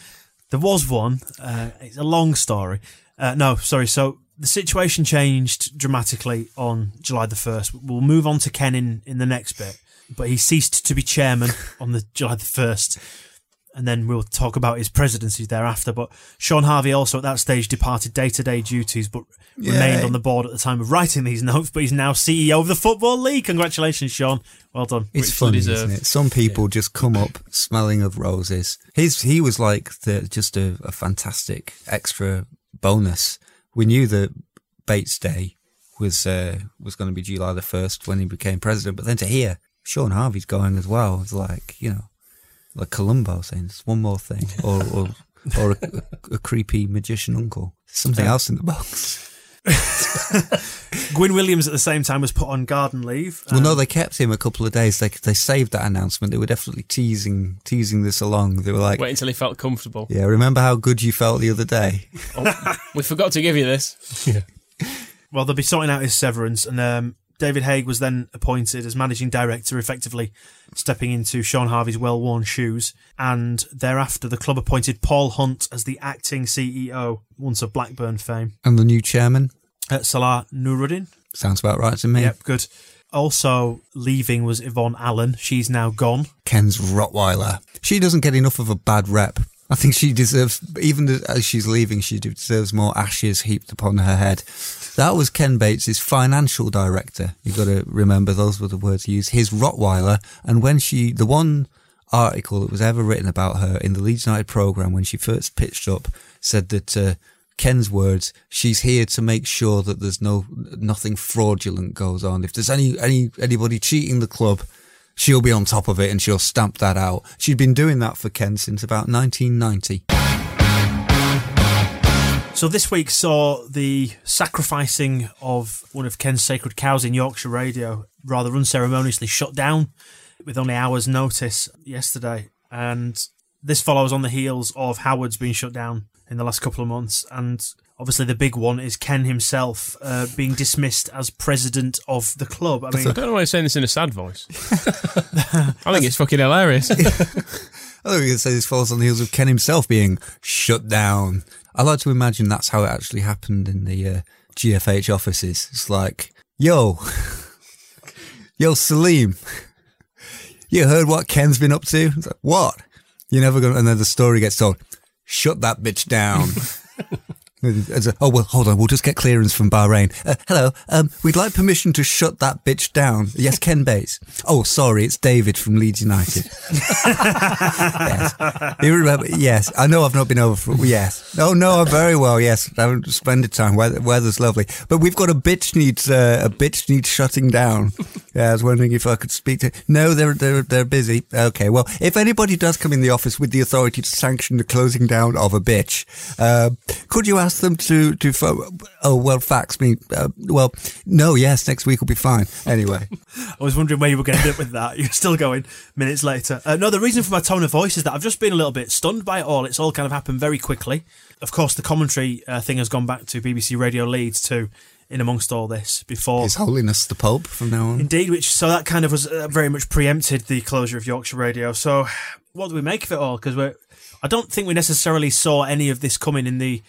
there was one. Uh, it's a long story. Uh, no, sorry. So the situation changed dramatically on July the 1st. We'll move on to Ken in, in the next bit, but he ceased to be chairman on the July the 1st. And then we'll talk about his presidency thereafter. But Sean Harvey also at that stage departed day to day duties, but remained on the board at the time of writing these notes. But he's now CEO of the Football League. Congratulations, Sean. Well done.
It's
Richly
funny,
deserved.
isn't it? Some people just come up smelling of roses. His he was like the, just a, a fantastic extra bonus. We knew that Bates Day was uh, was going to be July the first when he became president, but then to hear Sean Harvey's going as well, it's like you know, like Columbo saying "There's one more thing, or or, or a, a, creepy magician uncle. Something else in the box.
Gwyn Williams at the same time was put on garden leave.
Well, no,
Um,
they kept him a couple of days. They they saved that announcement. They were definitely teasing teasing this along. They were like,
Wait until he felt comfortable.
"Yeah, remember how good you felt the other day?"
Oh, we forgot to give you this. Yeah.
Well, they'll be sorting out his severance, and um, David Haigh was then appointed as managing director, effectively stepping into Sean Harvey's well-worn shoes. And thereafter, the club appointed Paul Hunt as the acting CEO, once of Blackburn fame,
And the new chairman
at Salah Nooruddin.
sounds about right to me.
Yep, good. Also leaving was Yvonne Allen. She's now gone.
Ken's Rottweiler. She doesn't get enough of a bad rep. I think she deserves, even as she's leaving, she deserves more ashes heaped upon her head. That was Ken Bates' financial director. You've got to remember those were the words he used. His Rottweiler. And when she, the one article that was ever written about her in the Leeds United programme when she first pitched up said that, uh, Ken's words, she's here to make sure that there's no, nothing fraudulent goes on. If there's any, any, anybody cheating the club, she'll be on top of it and she'll stamp that out. She'd been doing that for Ken since about 1990.
So this week saw the sacrificing of one of Ken's sacred cows in Yorkshire Radio, rather unceremoniously shut down with only hours' notice yesterday. And this follows on the heels of Howard's being shut down in the last couple of months. And obviously the big one is Ken himself uh, being dismissed as president of the club. I mean,
I don't know why you're saying this in a sad voice. I think it's fucking hilarious.
I thought you were going to say this follows on the heels of Ken himself being shut down. I like to imagine that's how it actually happened in the uh, GFH offices. It's like, yo, yo, Salem, you heard what Ken's been up to? It's like, what? You're never going to, and then the story gets told, shut that bitch down. Oh well, hold on. We'll just get clearance from Bahrain. Uh, hello, um, we'd like permission to shut that bitch down. Yes, Ken Bates. Oh, sorry, it's David from Leeds United. yes, you remember? Yes, I know I've not been over. For, yes, no, no, I'm very well. Yes, having splendid time. Weather, weather's lovely, but we've got a bitch needs uh, a bitch needs shutting down. Yeah, I was wondering if I could speak to. No, they're they're they're busy. Okay, well, if anybody does come in the office with the authority to sanction the closing down of a bitch, uh, could you ask them to to? Oh well, fax me. Uh, well, no, yes, next week will be fine. Anyway,
I was wondering where you were going to end up with that. You're still going minutes later. Uh, no, the reason for my tone of voice is that I've just been a little bit stunned by it all. It's all kind of happened very quickly. Of course, the commentary uh, thing has gone back to BBC Radio Leeds too, in amongst all this before.
His Holiness the Pope from now on.
Indeed, which so that kind of was uh, very much preempted the closure of Yorkshire Radio. So, what do we make of it all? Because we're, I don't think we necessarily saw any of this coming in the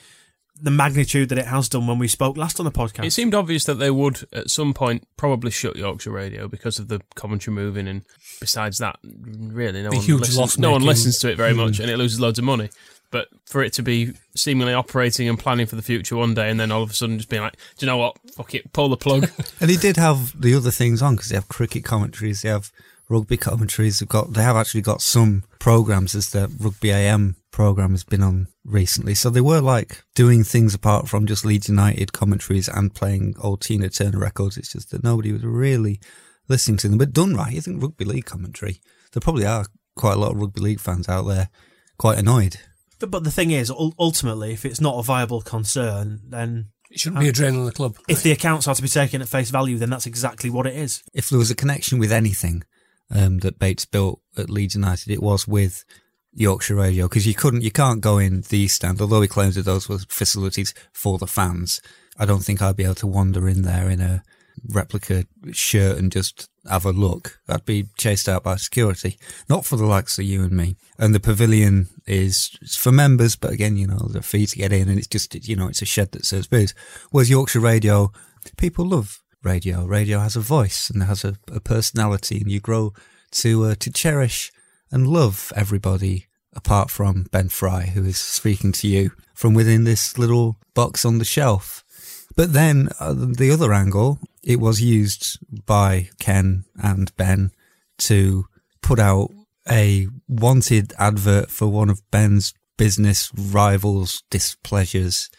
the magnitude that it has done when we spoke last on the podcast.
It seemed obvious that they would, at some point, probably shut Yorkshire Radio because of the commentary moving, and besides that, really, no
The
one
huge
listens,
loss
no one listens to it very much, and it loses loads of money. But for it to be seemingly operating and planning for the future one day, and then all of a sudden just being like, "Do you know what? Fuck it, pull the plug."
And he did have the other things on because they have cricket commentaries, they have rugby commentaries. They've got they have actually got some programs as the rugby AM program has been on recently. So they were like doing things apart from just Leeds United commentaries and playing old Tina Turner records. It's just that nobody was really listening to them. But done right, you think rugby league commentary. There probably are quite a lot of rugby league fans out there quite annoyed.
But, but the thing is, ultimately, if it's not a viable concern, then
It shouldn't be a drain on the club.
if the accounts are to be taken at face value, then that's exactly what it is.
if there was a connection with anything um, that Bates built at Leeds United, it was with Yorkshire Radio because you couldn't, you can't go in the East Stand. Although he claims that those were facilities for the fans, I don't think I'd be able to wander in there in a replica shirt and just have a look. I'd be chased out by security. Not for the likes of you and me. And the pavilion is for members, but again, you know, the fee to get in, and it's just, you know, it's a shed that serves booze. Whereas Yorkshire Radio, people love radio. Radio has a voice and has a, a personality, and you grow to uh, to cherish and love everybody apart from Ben Fry, who is speaking to you from within this little box on the shelf. But then uh, the other angle, it was used by Ken and Ben to put out a wanted advert for one of Ben's business rivals' displeasures,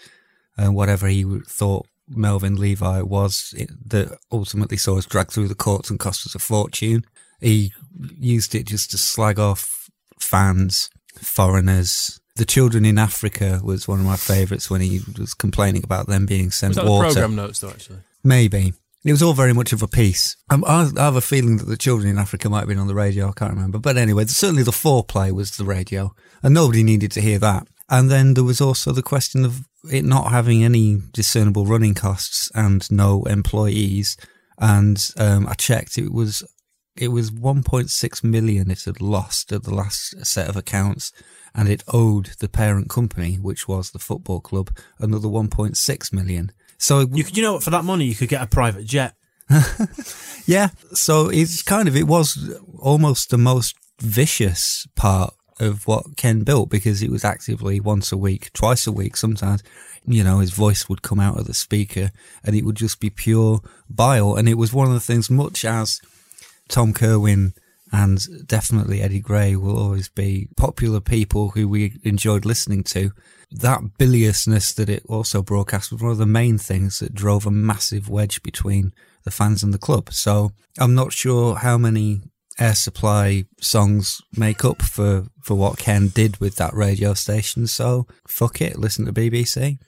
uh, whatever he thought Melvyn Levi was, that ultimately saw us dragged through the courts and cost us a fortune. He used it just to slag off fans, foreigners. The children in Africa was one of my favourites when he was complaining about them being sent
Was that
water.
the program notes though? Actually,
Maybe. It was all very much of a piece. Um, I, I have a feeling that the children in Africa might have been on the radio. I can't remember. But anyway, certainly the foreplay was the radio, and nobody needed to hear that. And then there was also the question of it not having any discernible running costs and no employees. And um, I checked; it was it was 1.6 million it had lost at the last set of accounts, and it owed the parent company, which was the football club, another 1.6 million. So
You you know? For that money, you could get a private jet.
Yeah, so it's kind of it was almost the most vicious part of what Ken built because it was actively once a week, twice a week sometimes. You know, his voice would come out of the speaker and it would just be pure bile. And it was one of the things, much as Thom Kirwin and definitely Eddie Gray will always be popular people who we enjoyed listening to. That biliousness that it also broadcast was one of the main things that drove a massive wedge between the fans and the club. So I'm not sure how many air supply songs make up for, for what Ken did with that radio station. So fuck it, listen to BBC.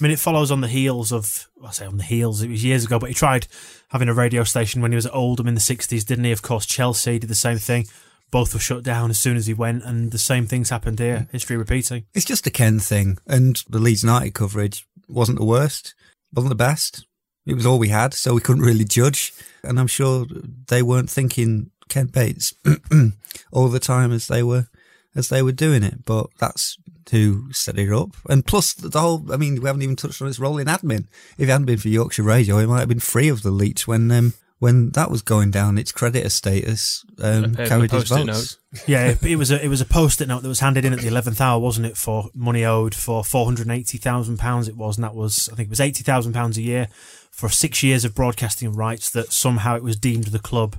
I mean, it follows on the heels of, I say on the heels, it was years ago, but he tried having a radio station when he was at Oldham in the 60s, didn't he? Of course, Chelsea did the same thing. Both were shut down as soon as he went, and the same things happened here. Mm. History repeating.
It's just a Ken thing, and the Leeds United coverage wasn't the worst, wasn't the best. It was all we had, so we couldn't really judge. And I'm sure they weren't thinking Ken Bates all the time as they were as they were doing it. But that's who set it up. And plus the whole I mean, we haven't even touched on his role in admin. If it hadn't been for Yorkshire Radio, he might have been free of the leech when um when that was going down, its creditor status um, carried his
post-it
votes.
notes.
Yeah, it, it was a it was a post-it note that was handed in at the eleventh hour, wasn't it? For money owed for four hundred eighty thousand pounds, it was, and that was I think it was eighty thousand pounds a year for six years of broadcasting rights. That somehow it was deemed the club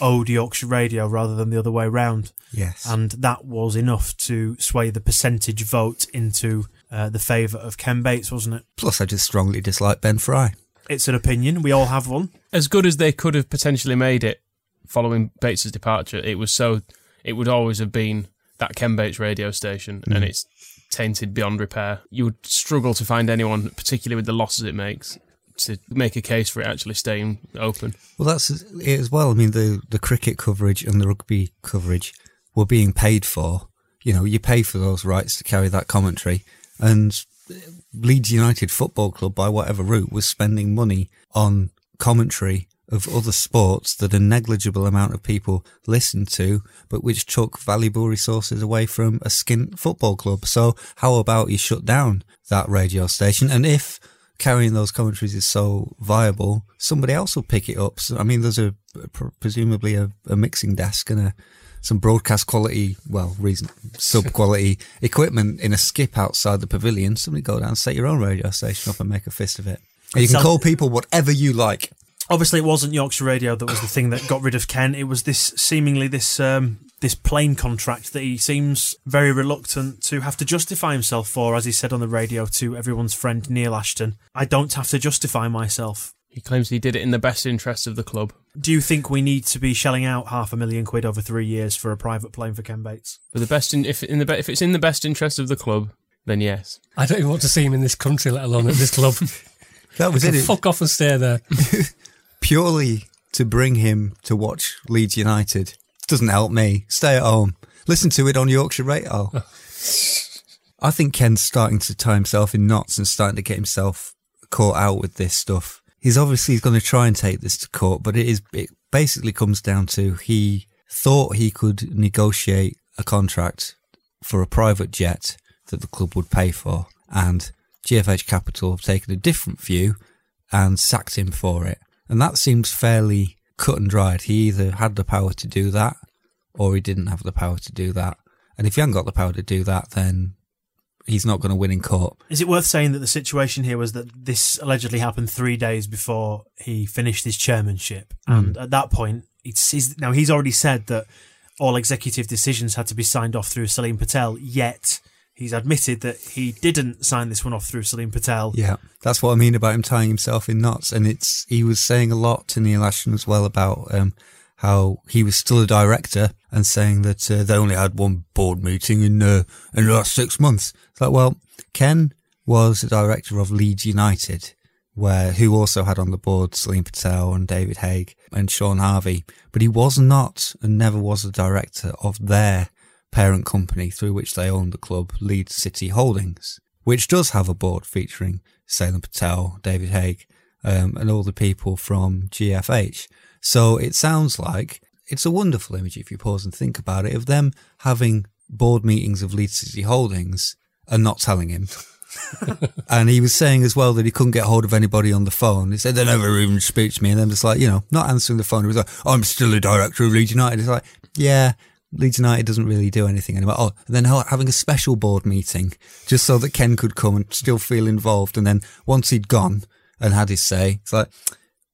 owed Yorkshire Radio rather than the other way round,
Yes.
and that was enough to sway the percentage vote into uh, the favour of Ken Bates, wasn't it?
Plus, I just strongly dislike Ben Fry.
It's an opinion. We all have one.
As good as they could have potentially made it following Bates's departure, it was so it would always have been that Ken Bates radio station, and it's tainted beyond repair. You would struggle to find anyone, particularly with the losses it makes, to make a case for it actually staying open.
Well, that's it as well. I mean, the, the cricket coverage and the rugby coverage were being paid for. You know, you pay for those rights to carry that commentary. And Leeds United Football Club, by whatever route, was spending money on commentary of other sports that a negligible amount of people listened to, but which took valuable resources away from a skint football club. So how about you shut down that radio station? And if carrying those commentaries is so viable, somebody else will pick it up. So, I mean, there's a presumably a, a mixing desk and a some broadcast quality, well, reason sub quality equipment in a skip outside the pavilion. Somebody go down, set your own radio station up, and make a fist of it. And you can call people whatever you like.
Obviously, it wasn't Yorkshire Radio that was the thing that got rid of Ken. It was this seemingly this um, this plane contract that he seems very reluctant to have to justify himself for, as he said on the radio to everyone's friend Neil Ashton. I don't have to justify myself.
He claims he did it in the best interests of the club.
Do you think we need to be shelling out half a million quid over three years for a private plane for Ken Bates?
For the best, in, if in the if it's in the best interest of the club, then yes.
I don't even want to see him in this country, let alone at this club.
That was it.
fuck off and stay there.
Purely to bring him to watch Leeds United doesn't help me. Stay at home. Listen to it on Yorkshire Radio. I think Ken's starting to tie himself in knots and starting to get himself caught out with this stuff. He's obviously going to try and take this to court, but it is it basically comes down to he thought he could negotiate a contract for a private jet that the club would pay for, and GFH Capital have taken a different view and sacked him for it. And that seems fairly cut and dried. He either had the power to do that or he didn't have the power to do that. And if he hasn't got the power to do that, then he's not going to win in court.
Is it worth saying that the situation here was that this allegedly happened three days before he finished his chairmanship, hmm. and at that point, it's now he's already said that all executive decisions had to be signed off through Salem Patel. Yet he's admitted that he didn't sign this one off through Salem Patel.
Yeah, that's what I mean about him tying himself in knots. And it's he was saying a lot to Neil Ashton as well about um, how he was still a director and saying that uh, they only had one board meeting in uh, in the last six months. It's like, well, Ken was a director of Leeds United, where who also had on the board Salem Patel and David Haigh and Sean Harvey, but he was not and never was a director of their parent company through which they own the club, Leeds City Holdings, which does have a board featuring Salem Patel, David Haigh, um, and all the people from GFH. So it sounds like it's a wonderful image if you pause and think about it of them having board meetings of Leeds City Holdings and not telling him. and he was saying as well that he couldn't get hold of anybody on the phone. He said they never even speak to me, and then just like you know, not answering the phone. He was like, "I'm still a director of Leeds United." It's like, yeah, Leeds United doesn't really do anything anymore. Oh, and then having a special board meeting just so that Ken could come and still feel involved. And then once he'd gone and had his say, it's like,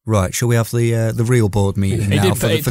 right, shall we have the uh, the real board meeting now?
did-
for the-
he-
for-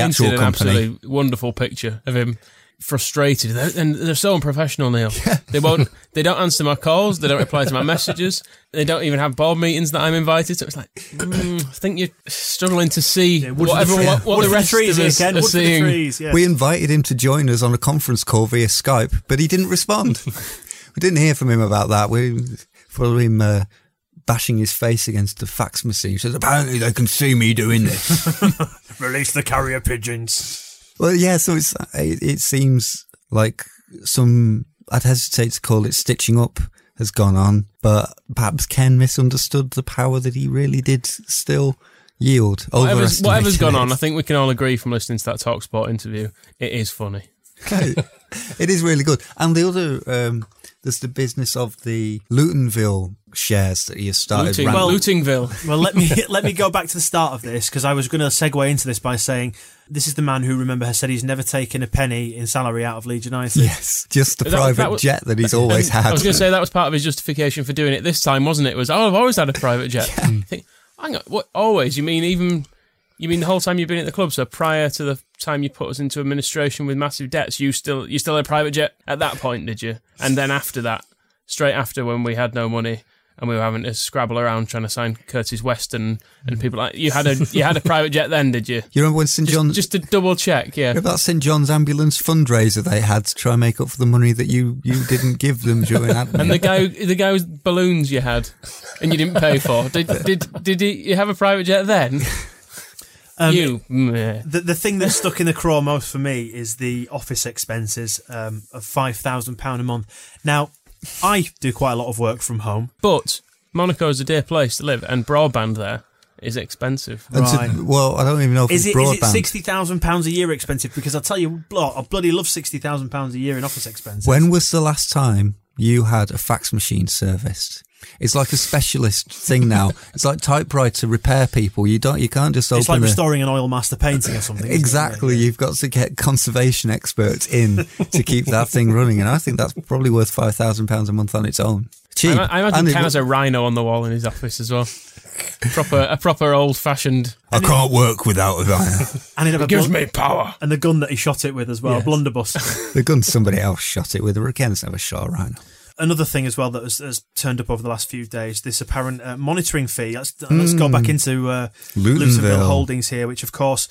The actual
painted an
company.
absolutely wonderful picture of him frustrated, They're- and they're so unprofessional. Neil, they won't, they don't answer my calls, they don't reply to my messages, they don't even have board meetings that I'm invited to. It's like, mm, I think you're struggling to see
wood
what
for the
everyone,
tree-
what, what
wood
the
for
rest
trees
of us
Ken.
are
Wood for the
seeing.
trees, yeah.
We invited him to join us on a conference call via Skype, but he didn't respond. we didn't hear from him about that. We followed him uh, bashing his face against the fax machine. He says, apparently they can see me doing this.
Release the carrier pigeons.
well, yeah, so it's, it, it seems like some, I'd hesitate to call it stitching up has gone on, but perhaps Ken misunderstood the power that he really did still yield.
Whatever's, whatever's
Overestimated
gone on, I think we can all agree from listening to that Talksport interview, it is funny.
it is really good. And the other, um, there's the business of the Lutonville shares that he has started.
Looting,
well,
Lootingville.
Well, let me let me go back to the start of this because I was going to segue into this by saying this is the man who, remember, has said he's never taken a penny in salary out of Leeds United.
Yes, just the
That-
private
that was-
jet that he's always had.
I was going to say that was part of his justification for doing it this time, wasn't it? Was oh, I've always had a private jet. I think, hang on, what? Always? You mean even? You mean the whole time you've been at the club? So prior to the time you put us into administration with massive debts, you still you still had a private jet at that point, did you? And then after that, straight after when we had no money and we were having to scrabble around trying to sign Curtis Weston and people like you had a you had a private jet then, did you?
you remember when St
Just,
John's?
just to double check, yeah.
remember that St John's ambulance fundraiser they had to try and make up for the money that you, you didn't give them during admin?
And the guy, the guy with balloons you had, and you didn't pay for. Did did did he, you have a private jet then?
Um,
you.
The, the thing that's stuck in the craw most for me is the office expenses um, of £5,000 a month. Now, I do quite a lot of work from home.
but Monaco is a dear place to live, and broadband there is expensive.
And to- well, I don't even know if
Is
it's
it, is it
broadband.
£60,000 a year expensive? Because I'll tell you, blo- I bloody love £60,000 a year in office expenses.
when was the last time you had a fax machine serviced. It's like a specialist thing now. It's like typewriter repair people. You don't, you can't just open.
It's like
a-
restoring an oil master painting or something. isn't it?
Exactly. You've got to get conservation experts in to keep that thing running, and I think that's probably worth five thousand pounds a month on its own. Cheap.
I, I imagine
And it
Ken has a rhino on the wall in his office as well. proper, a proper old fashioned.
I can't work without a rhino.
And he'd
Gives
blun-
me power.
and the gun that he shot it with as well,
Yes.
a blunderbuss.
the gun somebody else shot it with. Or Ken's never shot a rhino.
Another thing as well that has, has turned up over the last few days, this apparent uh, monitoring fee. Let's, let's go back into uh,
Lutonville.
Lutonville Holdings here, which of course,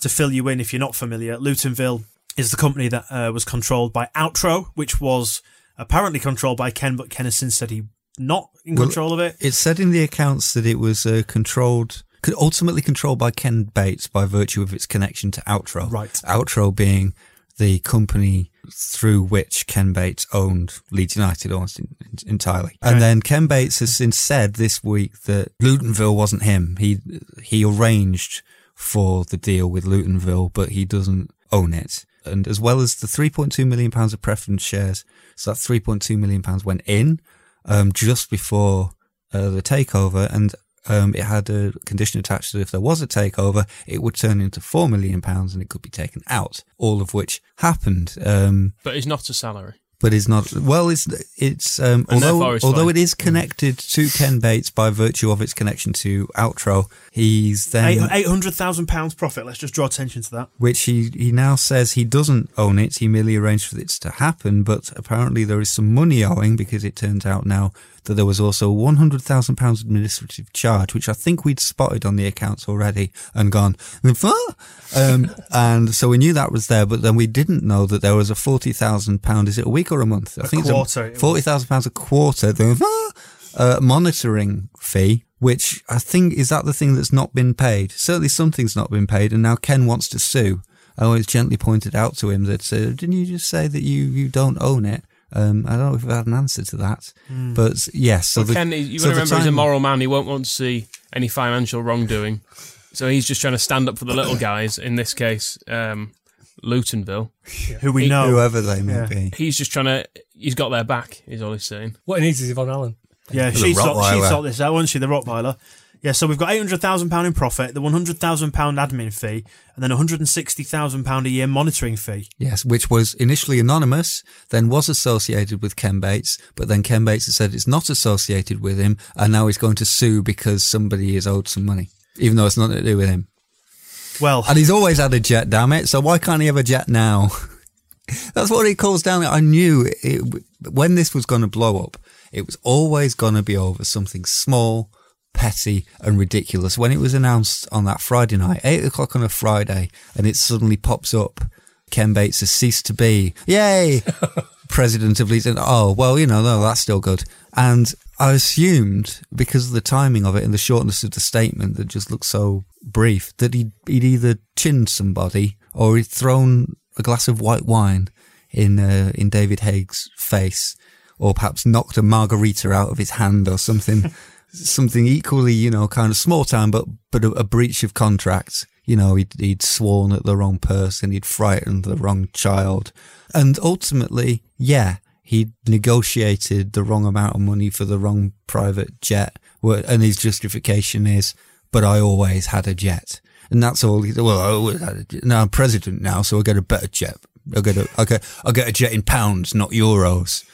to fill you in if you're not familiar, Lutonville is the company that uh, was controlled by Outro, which was apparently controlled by Ken, but Ken has since said he not in
Well,
control of it.
It said in the accounts that it was uh, controlled, could ultimately controlled by Ken Bates by virtue of its connection to Outro.
Right.
Outro being the company through which Ken Bates owned Leeds United almost in, entirely.
Okay.
And then Ken Bates has since said this week that Lutonville wasn't him. He he arranged for the deal with Lutonville, but he doesn't own it. And as well as the 3.2 million pounds of preference shares, so that 3.2 million pounds went in um, just before uh, the takeover, and um, it had a condition attached that if there was a takeover, it would turn into four million pounds and it could be taken out. All of which happened. Um,
But it's not a salary.
but it's not well. It's it's um, although
it's
although
fine.
it is connected to Ken Bates by virtue of its connection to Outro. He's then
Eight eight hundred thousand pounds profit. Let's just draw attention to that.
which he he now says he doesn't own it. He merely arranged for it to happen. But apparently there is some money owing because it turns out now that there was also thousand pounds administrative charge, which I think we'd spotted on the accounts already and gone. Um, and so we knew that was there, but then we didn't know that there was a forty thousand pound. Is it a week or a month? I
A
think
quarter,
it's forty thousand pounds a quarter. The uh, monitoring fee, which I think is that the thing that's not been paid. Certainly something's not been paid, and now Ken wants to sue. I always gently pointed out to him that uh, didn't you just say that you you don't own it? Um, I don't know if I've had an answer to that, but yes. So
Well,
the,
Ken, you
so
got to
the
remember, he's a moral man. He won't want to see any financial wrongdoing. So he's just trying to stand up for the little guys. In this case, um, Lutonville.
Who we
He-
know.
whoever they may
Yeah.
be.
He's just trying to. He's got their back. Is all he's saying.
What he needs is Yvonne Allen.
Yeah, she sort, she
Rottweiler.
this out, wasn't she? The Rottweiler. Yeah, so we've got eight hundred thousand pound in profit, the one hundred thousand pound admin fee, and then one hundred and sixty thousand pound a year monitoring fee.
Yes, which was initially anonymous, then was associated with Ken Bates, but then Ken Bates has said it's not associated with him, and now he's going to sue because somebody is owed some money, even though it's nothing to do with him.
Well,
And he's always had a jet, damn it. So why can't he have a jet now? That's what he calls down. I knew it, when this was going to blow up, it was always going to be over something small, petty, and ridiculous. When it was announced on that Friday night, eight o'clock on a Friday, and it suddenly pops up, Ken Bates has ceased to be, yay, president of Leeds. And oh, well, you know, no, that's still good. And I assumed because of the timing of it and the shortness of the statement that just looked so brief that he'd, he'd either chinned somebody or he'd thrown a glass of white wine in uh, in David Haigh's face, or perhaps knocked a margarita out of his hand or something, something equally, you know, kind of small time, but but a, a breach of contract. You know, he'd, he'd sworn at the wrong person, he'd frightened the wrong child, and ultimately, yeah, he negotiated the wrong amount of money for the wrong private jet, and his justification is, "But I always had a jet." And that's all. He, well, I always had a jet. Now I'm president now, so I get a better jet. I get a, I get, I get a jet in pounds, not euros,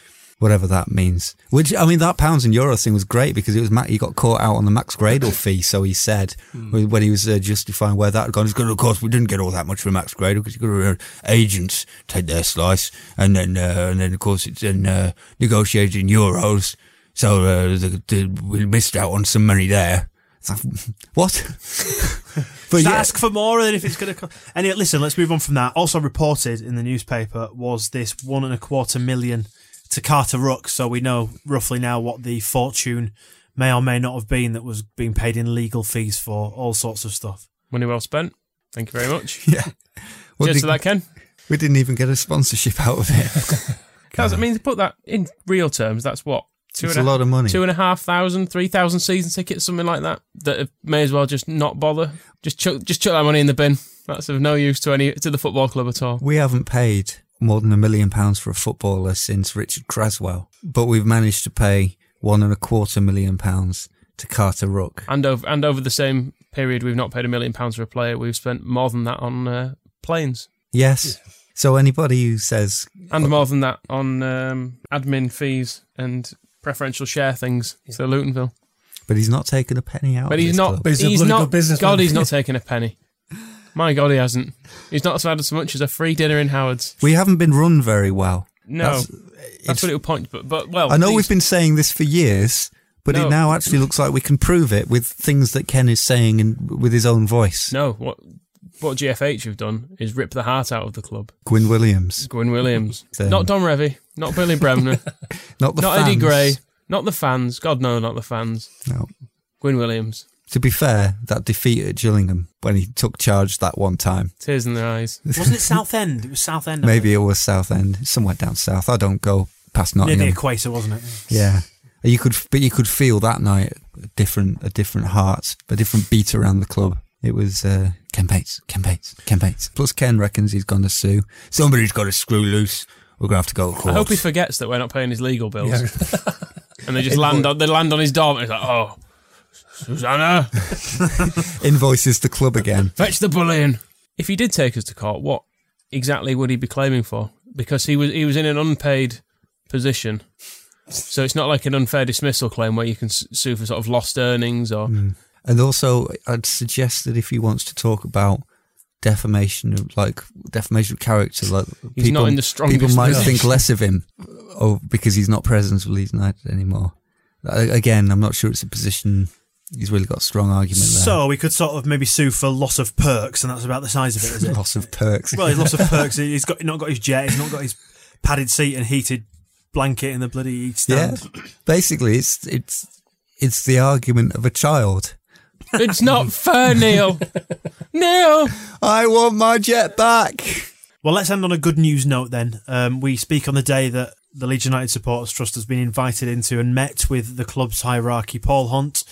whatever that means. Which I mean, that pounds and euros thing was great because it was Ma- he got caught out on the Max Gradel fee, so he said when when he was uh, justifying where that had gone. He's going, of course, we didn't get all that much from Max Gradel because uh, agents take their slice, and then uh, and then of course it's then uh, negotiated in euros, so uh, the, the, we missed out on some money there. Like, what? but
Just
yeah,
ask for more, and if it's going to. Co- anyway, listen, let's move on from that. Also reported in the newspaper was this one and a quarter million to Carter Ruck, so we know roughly now what the fortune may or may not have been that was being paid in legal fees for all sorts of stuff.
Money well spent. Thank you very much.
yeah. What
Cheers
did-
to that, Ken.
we didn't even get a sponsorship out of it.
That's, I mean, to put that in real terms, that's what two
It's
and
a lot of money.
Two and a half thousand, three thousand season tickets, something like that. That may as well just not bother. Just chuck, just chuck that money in the bin. That's of no use to any to the football club at all.
we haven't paid more than a million pounds for a footballer since Richard Cresswell, but we've managed to pay one and a quarter million pounds to Carter Ruck.
And over and over the same period, we've not paid a million pounds for a player. We've spent more than that on uh, planes,
Yes. So anybody who says
and more than that on um, admin fees and preferential share things to Lutonville.
But he's not taking a penny out.
But
of
he's
this
not.
club.
But he's a
he's not.
good.
God, he's not taking a penny. My God, he hasn't. He's not had as much as a free dinner in Howard's.
We haven't been run very well.
No,
That's-
that's, what it would point. But but well,
I know
these-
we've been saying this for years, but
No.
it now actually looks like we can prove it with things that Ken is saying in, with his own voice.
No, what what GFH have done is rip the heart out of the club.
Gwyn Williams,
Gwyn Williams,
Then-
not Don Revie, not Billy Bremner,
not the
not
fans.
Eddie Gray, not the fans. God no, not the fans.
No.
Gwyn Williams,
To be fair, that defeat at Gillingham when he took charge that one time,
tears in their eyes.
Wasn't it Southend? It was Southend. I
maybe it was Southend, somewhere down south. I don't go past
near the equator, wasn't it?
Yeah, you could, but you could feel that night a different, a different heart, a different beat around the club. It was uh, Ken Bates, Ken Bates, Ken Bates. Plus, Ken reckons he's going to sue. Somebody's got to screw loose. We're going to have to go to
I hope he forgets that we're not paying his legal bills, and they just land on they land on his door. And he's like, oh, Susanna,
Invoices the club again.
fetch the bullion. If he did take us to court, what exactly would he be claiming for? Because he was he was in an unpaid position, so it's not like an unfair dismissal claim where you can sue for sort of lost earnings or. Hmm.
And also, I'd suggest that if he wants to talk about defamation of like defamation of character, like
He's not in the strongest
people might
position.
think less of him, oh, because he's not president of Leeds United anymore. Again, I'm not sure it's a position he's really got a strong argument there.
So we could sort of maybe sue for loss of perks, and that's about the size of it, is it?
loss of perks.
well, he's loss of perks. He's got not got his jet. He's not got his padded seat and heated blanket in the bloody stand.
yeah,
stand.
basically, it's it's it's the argument of a child.
It's not fair, Neil. Neil.
I want my jet back.
Well, let's end on a good news note then. Um, we speak on the day that the Leeds United Supporters Trust has been invited into and met with the club's hierarchy Paul Hunt,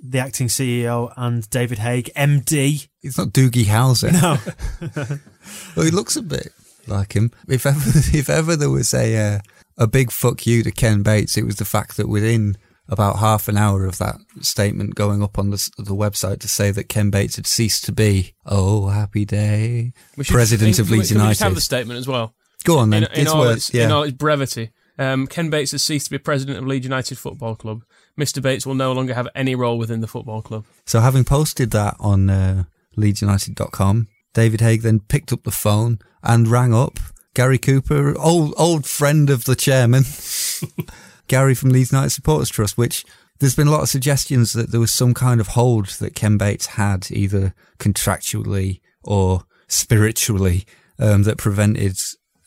the acting CEO, and David Haigh, MD.
It's not Doogie Howser.
No.
Well, he looks a bit like him. If ever, if ever there was a uh, a big fuck you to Ken Bates, it was the fact that within about half an hour of that statement going up on the, the website to say that Ken Bates had ceased to be, oh happy day,
We
president
can
of Leeds
United. we just have the statement as well.
Go on then,
In, in
it's
all
worth,
its,
yeah.
in all its brevity, um, Ken Bates has ceased to be president of Leeds United Football Club. Mr. Bates will no longer have any role within the football club.
So having posted that on uh, LeedsUnited.com, David Haigh then picked up the phone and rang up Gary Cooper, old old friend of the chairman, Gary from Leeds United Supporters Trust, which there's been a lot of suggestions that there was some kind of hold that Ken Bates had, either contractually or spiritually, um, that prevented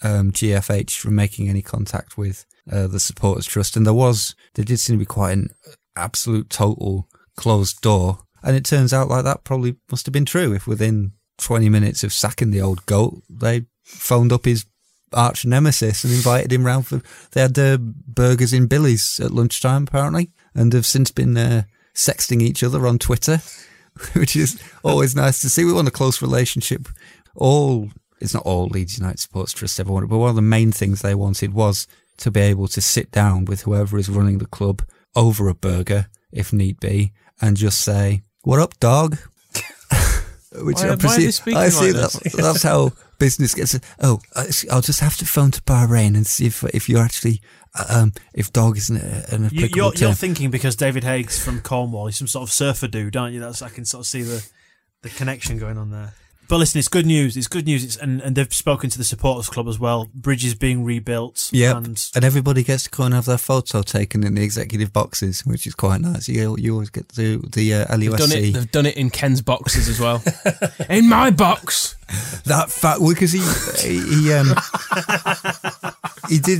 um, GFH from making any contact with uh, the Supporters Trust. And there was, there did seem to be quite an absolute total closed door. And it turns out like that probably must have been true if within 20 minutes of sacking the old goat, they phoned up his arch nemesis and invited him round for, they had uh, burgers in Billy's at lunchtime apparently and have since been uh, sexting each other on Twitter, which is always nice to see. We want a close relationship. All, it's not all Leeds United Sports Trust ever wanted, but one of the main things they wanted was to be able to sit down with whoever is running the club over a burger, if need be, and just say, "What up, dog?" Which
Why-
I
are they
presume
speaking
I see
like
that, that's how business gets. Oh, I'll just have to phone to Bahrain and see if if you're actually um if dog isn't a- an applicable
you're,
term.
you're thinking because David Haigh's from Cornwall, he's some sort of surfer dude, aren't you? That's I can sort of see the the connection going on there. But listen, it's good news. It's good news. It's, and, and they've spoken to the supporters club as well. Bridges being rebuilt.
Yep.
And
And everybody gets to go and have their photo taken in the executive boxes, which is quite nice. You, you always get to do the uh,
They've done, it,
LUSC.
they've done it in Ken's boxes as well. in my box.
That fat because he he, he um he did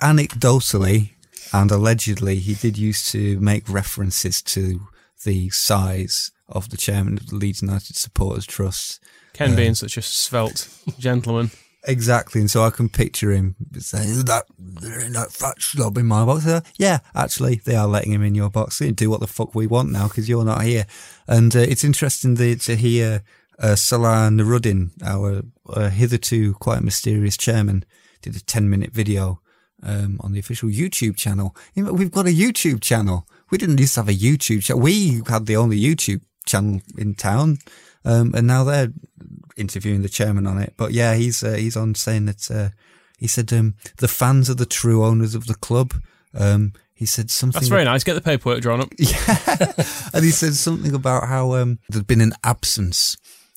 anecdotally and allegedly he did used to make references to the size of the chairman of the Leeds United Supporters Trust.
Ken being such a svelte gentleman.
Exactly, and so I can picture him saying that there ain't that fat slob in my box. Yeah, actually, they are letting him in your box. They do what the fuck we want now because you're not here. And uh, it's interesting the, to hear uh, Salah Nooruddin, our uh, hitherto quite mysterious chairman, did a 10 minute video um, on the official YouTube channel. We've got a YouTube channel. We didn't used to have a YouTube channel. We had the only YouTube channel in town. Um, and now they're interviewing the chairman on it. But yeah, he's uh, he's on saying that uh, he said um, the fans are the true owners of the club. Um, he said something.
That's very nice. Get the paperwork drawn up.
Yeah, and he said something about how um, there'd been an absence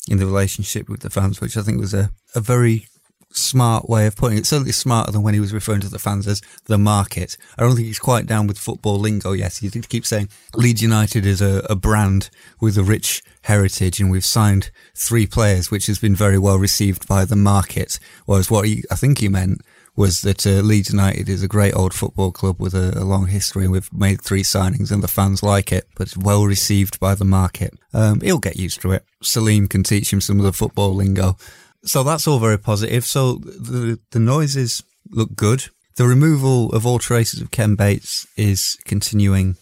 in the relationship with the fans, which I think was a, a very smart way of putting it. Certainly smarter than when he was referring to the fans as the market. I don't think he's quite down with football lingo yet. He keeps saying Leeds United is a, a brand with a rich heritage and we've signed three players, which has been very well received by the market. Whereas what he, I think he meant was that uh, Leeds United is a great old football club with a, a, long history and we've made three signings and the fans like it, but it's well received by the market. Um, he'll get used to it. Salem can teach him some of the football lingo. So that's all very positive. So the, the noises look good. The removal of all traces of Ken Bates is continuing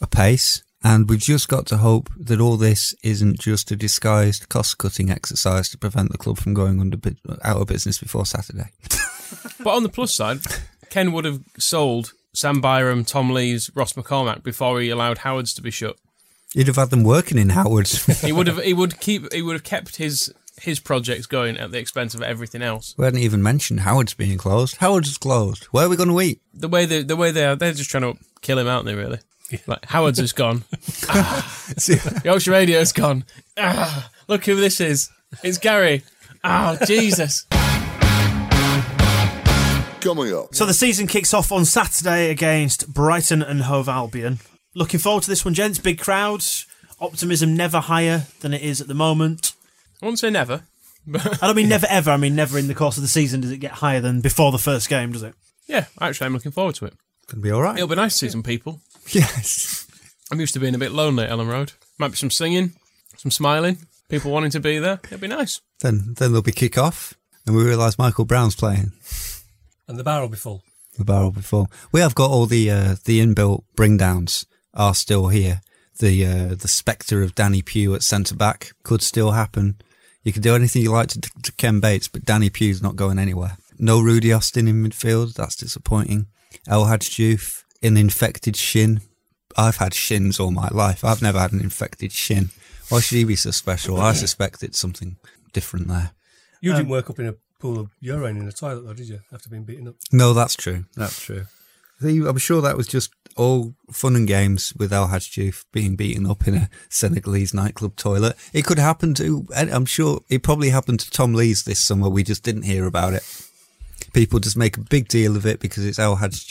apace. And we've just got to hope that all this isn't just a disguised cost cutting exercise to prevent the club from going under out of business before Saturday.
but on the plus side, Ken would have sold Sam Byram, Tom Lees, Ross McCormack before he allowed Howard's to be shut.
He'd have had them working in Howard's.
he would have. He would keep. He would have kept his his projects going at the expense of everything else.
We hadn't even mentioned Howard's being closed. Howard's closed. Where are we going to eat?
The way they, the way they are, they're just trying to kill him, aren't they? Really. Like Howard's is gone. ah, Yorkshire Radio's gone. Ah, look who this is. It's Gary. Oh, Jesus.
Coming up.
So the season kicks off on Saturday against Brighton and Hove Albion. Looking forward to this one, gents. Big crowds. Optimism never higher than it is at the moment.
I wouldn't say never.
I don't mean never ever. I mean never in the course of the season does it get higher than before the first game, does it?
Yeah, actually, I'm looking forward to it.
Gonna be all right.
It'll be nice to see some people.
Yes.
I'm used to being a bit lonely at Elland Road. Might be some singing, some smiling, people wanting to be there. It'll be nice.
Then then there'll be kick off, and we realise Michael Brown's playing.
And the bar will be full.
The bar will be full. We have got all the uh, the inbuilt bring downs are still here. The uh, the spectre of Danny Pugh at centre back could still happen. You can do anything you like to, to Ken Bates, but Danny Pugh's not going anywhere. No Rudy Austin in midfield. That's disappointing. El Hadj Diouf, an infected shin. I've had shins all my life. I've never had an infected shin. Why should he be so special? I suspect it's something different there.
You um, didn't work up in a pool of urine in a toilet, though, did you? After being beaten up?
No, that's true. That's true. I'm sure that was just all fun and games with El Hadj being beaten up in a Senegalese nightclub toilet. It could happen to, I'm sure it probably happened to Tom Lees this summer. We just didn't hear about it. People just make a big deal of it because it's El Hadj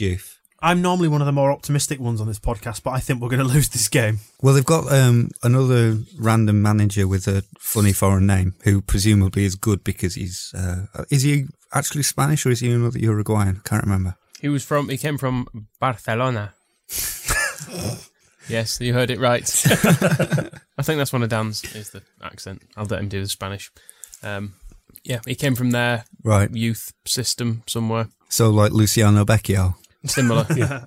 I'm normally one of the more optimistic ones on this podcast, but I think we're going to lose this game.
Well, they've got um, another random manager with a funny foreign name who presumably is good because he's. Uh, is he actually Spanish or is he another Uruguayan? I can't remember.
He was from. He came from Barcelona. Yes, you heard it right. I think that's one of Dan's is the accent. I'll let him do the Spanish. Um, yeah, he came from their
right
youth system somewhere.
So like Luciano Becchio.
Similar. yeah.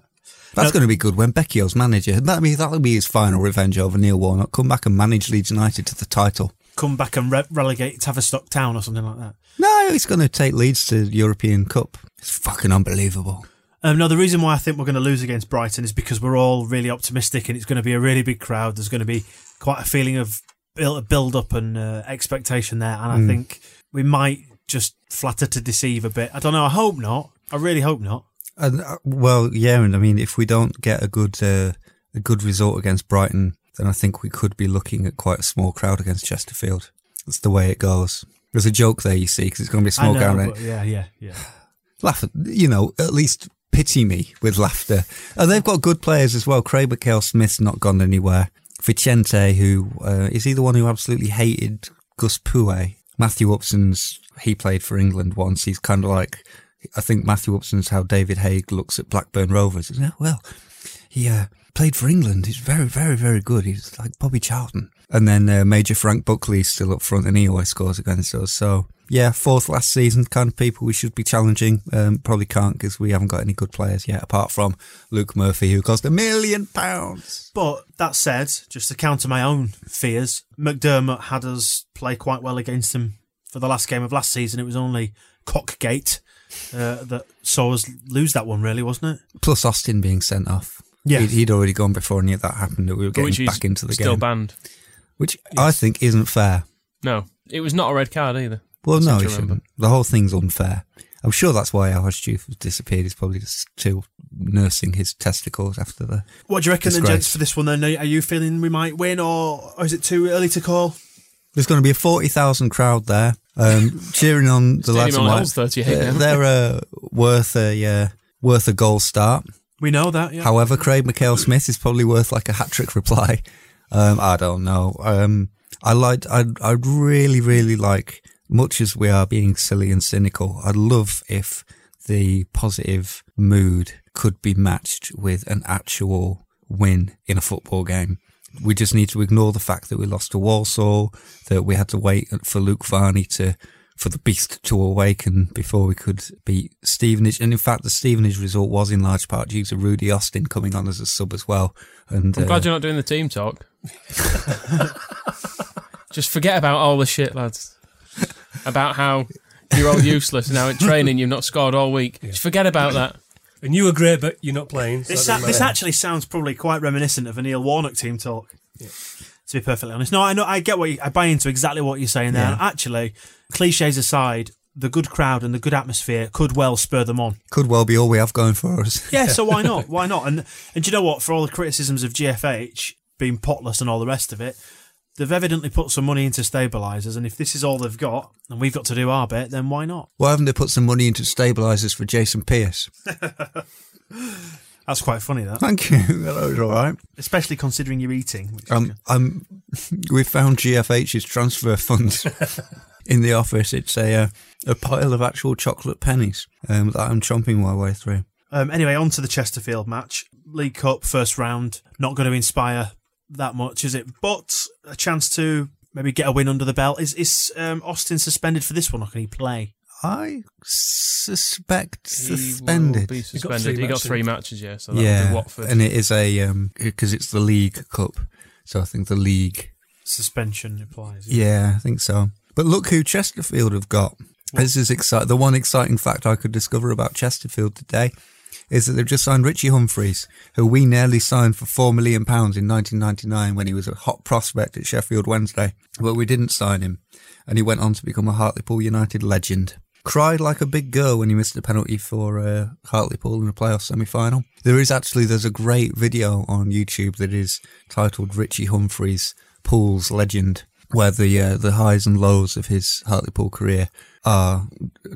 That's going to be good when Becchio's manager. That mean that'll be his final revenge over Neil Warnock. Come back and manage Leeds United to the title.
Come back and re- relegate Tavistock Town or something like that.
No, he's going to take Leeds to European Cup. It's fucking unbelievable.
Um, no, the reason why I think we're going to lose against Brighton is because we're all really optimistic and it's going to be a really big crowd. There's going to be quite a feeling of build, up and uh, expectation there. And I mm. think we might just flatter to deceive a bit. I don't know. I hope not. I really hope not.
Uh, well, yeah, and I mean, if we don't get a good uh, a good result against Brighton, then I think we could be looking at quite a small crowd against Chesterfield. That's the way it goes. There's a joke there, you see, because it's going to be a small
know,
crowd.
Yeah, yeah, yeah.
Laugh, at, you know, at least pity me with laughter. And they've got good players as well. Craig Mackail-Smith's not gone anywhere. Vicente, who uh, is he the one who absolutely hated Gus Poyet? Matthew Upson's, he played for England once. He's kind of like, I think Matthew Upson's how David Haigh looks at Blackburn Rovers. Well, he uh, played for England. He's very, very, very good. He's like Bobby Charlton. And then uh, Major Frank Buckley's still up front and he always scores against us. So, yeah, fourth last season kind of people we should be challenging. Um, probably can't because we haven't got any good players yet, apart from Luke Murphy, who cost a million pounds.
But that said, just to counter my own fears, McDermott had us play quite well against him for the last game of last season. It was only Cockgate uh, that saw us lose that one, really, wasn't it?
Plus Austin being sent off.
Yeah.
He'd, he'd already gone before any of that happened, that we were getting
Which
back into the
still
game.
Still banned.
Which I think isn't fair.
No, it was not a red card either.
Well, no,
to
he shouldn't. The whole thing's unfair. I'm sure that's why Archduke has disappeared. He's probably just still nursing his testicles after the.
What do you reckon, then,
disgrace.
gents, for this one? Then are you feeling we might win, or, or is it too early to call?
There's going to be a 40,000 crowd there um, cheering on the lads.
Stadium
and
on
lads.
Hill's 38
They're, they're uh, worth a uh, worth a goal start.
We know that. Yeah.
However, Craig Mackail-Smith is probably worth like a hat trick reply. Um, I don't know. Um, I like. I'd, I'd really, really like. Much as we are being silly and cynical, I'd love if the positive mood could be matched with an actual win in a football game. We just need to ignore the fact that we lost to Walsall, that we had to wait for Luke Varney to for the beast to awaken before we could beat Stevenage. And in fact, the Stevenage result was in large part due to Rudy Austin coming on as a sub as well. And
I'm
uh,
glad you're not doing the team talk. Just forget about all the shit, lads. About how you're all useless and how at training you've not scored all week. Just forget about that.
And you were great, but you're not playing. so
This,
that doesn't
this actually sounds probably quite reminiscent of a Neil Warnock team talk. To be perfectly honest, no, I know I get what you, I buy into exactly what you're saying there.
Yeah.
And actually, cliches aside, the good crowd and the good atmosphere could well spur them on.
could well be all we have going for us.
Yeah, so why not? Why not? And and do you know what? For all the criticisms of GFH being potless and all the rest of it, they've evidently put some money into stabilisers. And if this is all they've got, and we've got to do our bit, then why not?
Why haven't they put some money into stabilisers for Jason Pearce?
That's quite funny, that.
Thank you. That was all right.
Especially considering you're eating.
Um, um, we found GFH's transfer fund in the office. It's a uh, a pile of actual chocolate pennies um, that I'm chomping my way through.
Um, anyway, on to the Chesterfield match. League Cup, first round. Not going to inspire that much, is it? But a chance to maybe get a win under the belt. Is is um, Austin suspended for this one, or can he play?
I suspect
He will
suspended.
be
got three
He got three matches, yeah. So that would
yeah,
be Watford.
and it is a because it's the League Cup, so I think the league.
Suspension applies.
Yeah, I think so. But look who Chesterfield have got. This is exciting. The one exciting fact I could discover about Chesterfield today is that they've just signed Richie Humphreys, who we nearly signed for four million pounds in 1999 when he was a hot prospect at Sheffield Wednesday, but we didn't sign him, and he went on to become a Hartlepool United legend. Cried like a big girl when he missed a penalty for uh, Hartlepool in the playoff semi-final. There is actually there's a great video on YouTube that is titled Richie Humphreys Pool's Legend, where the uh, the highs and lows of his Hartlepool career are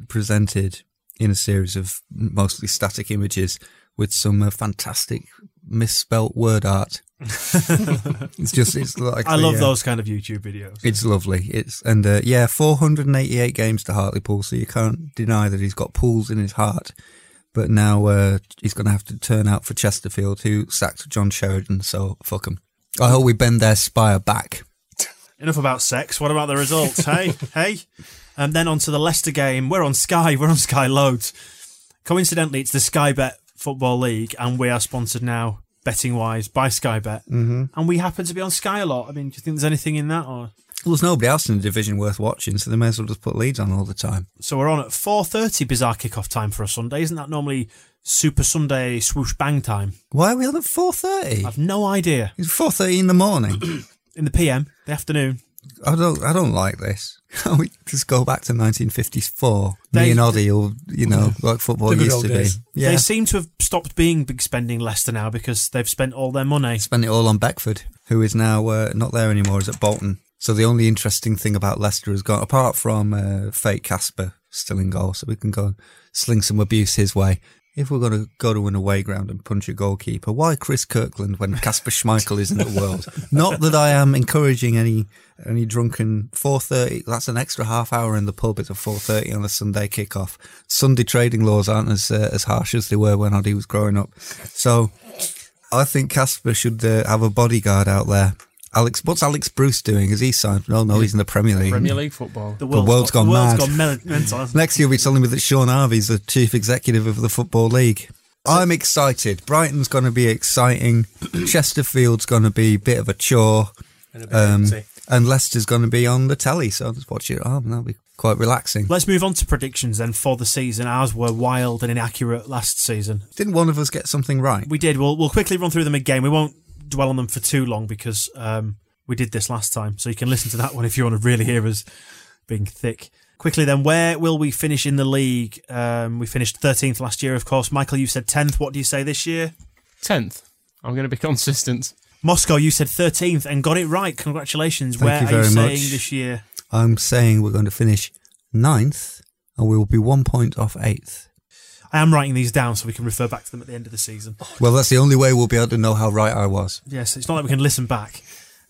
presented in a series of mostly static images with some uh, fantastic misspelt word art. it's just it's like
I
the,
love
uh,
those kind of YouTube videos.
It's lovely. It's and uh, yeah, 488 games to Hartlepool, so you can't deny that he's got pools in his heart. But now uh, he's going to have to turn out for Chesterfield, who sacked John Sheridan. So fuck him. I hope we bend their spire back.
Enough about sex. What about the results? hey, hey. And then on to the Leicester game. We're on Sky. We're on Sky loads. Coincidentally, it's the Sky Bet Football League, and we are sponsored now, betting wise, by Sky Bet. Mm-hmm. And we happen to be on Sky a lot. I mean, do you think there's anything in that? Or
Well, there's nobody else in the division worth watching, so they may as well just put Leeds on all the time.
so we're on at four thirty. Bizarre kickoff time for a Sunday. Isn't that normally Super Sunday swoosh bang time?
Why are we on at 4:30?
I've no idea.
It's 4:30 in the morning.
In the PM, the afternoon.
I don't. I don't like this. Can we just go back to 1954?
They-
Me and Oddie, will, you know, like football
The
used to
days.
be. Yeah,
They seem to have stopped being big spending Leicester now because they've spent all their money.
spent it all on Beckford, who is now uh, not there anymore, is at Bolton. So the only interesting thing about Leicester has gone, apart from uh, fake Kasper still in goal, so we can go and sling some abuse his way. If we're going to go to an away ground and punch a goalkeeper, why Chris Kirkland when Kasper Schmeichel is in the world? Not that I am encouraging any any drunken 4.30, that's an extra half hour in the pub, it's a 4.30 on a Sunday kickoff. Sunday trading laws aren't as, uh, as harsh as they were when Oddie was growing up. So I think Kasper should uh, have a bodyguard out there Alex, what's Alex Bruce doing? Is he signed? No, no, he's in the Premier League.
Premier League football.
The
world's gone
the world's
mad.
gone mental.
Next year, we'll be telling me that Shaun Harvey's the chief executive of the Football League. I'm excited. Brighton's going to be exciting. Chesterfield's going to be a bit of a chore.
And a
Um, and Leicester's going to be on the telly, so I'll just watch it at home. That'll be quite relaxing.
Let's move on to predictions then for the season. Ours were wild and inaccurate last season.
Didn't one of us get something right?
We did. We'll we'll quickly run through them again. We won't dwell on them for too long because um, we did this last time. So you can listen to that one if you want to really hear us being thick. Quickly then, where will we finish in the league? Um, we finished 13th last year, of course. Michael, you said 10th. What do you say this year?
Tenth. I'm going to be consistent.
Moscow, you said 13th and got it right. Congratulations.
Thank
where
you
are you
very
saying
much.
this year?
I'm saying we're going to finish ninth, and we will be one point off eighth.
I am writing these down so we can refer back to them at the end of the season.
Well, that's the only way we'll be able to know how right I was.
Yes, it's not like we can listen back.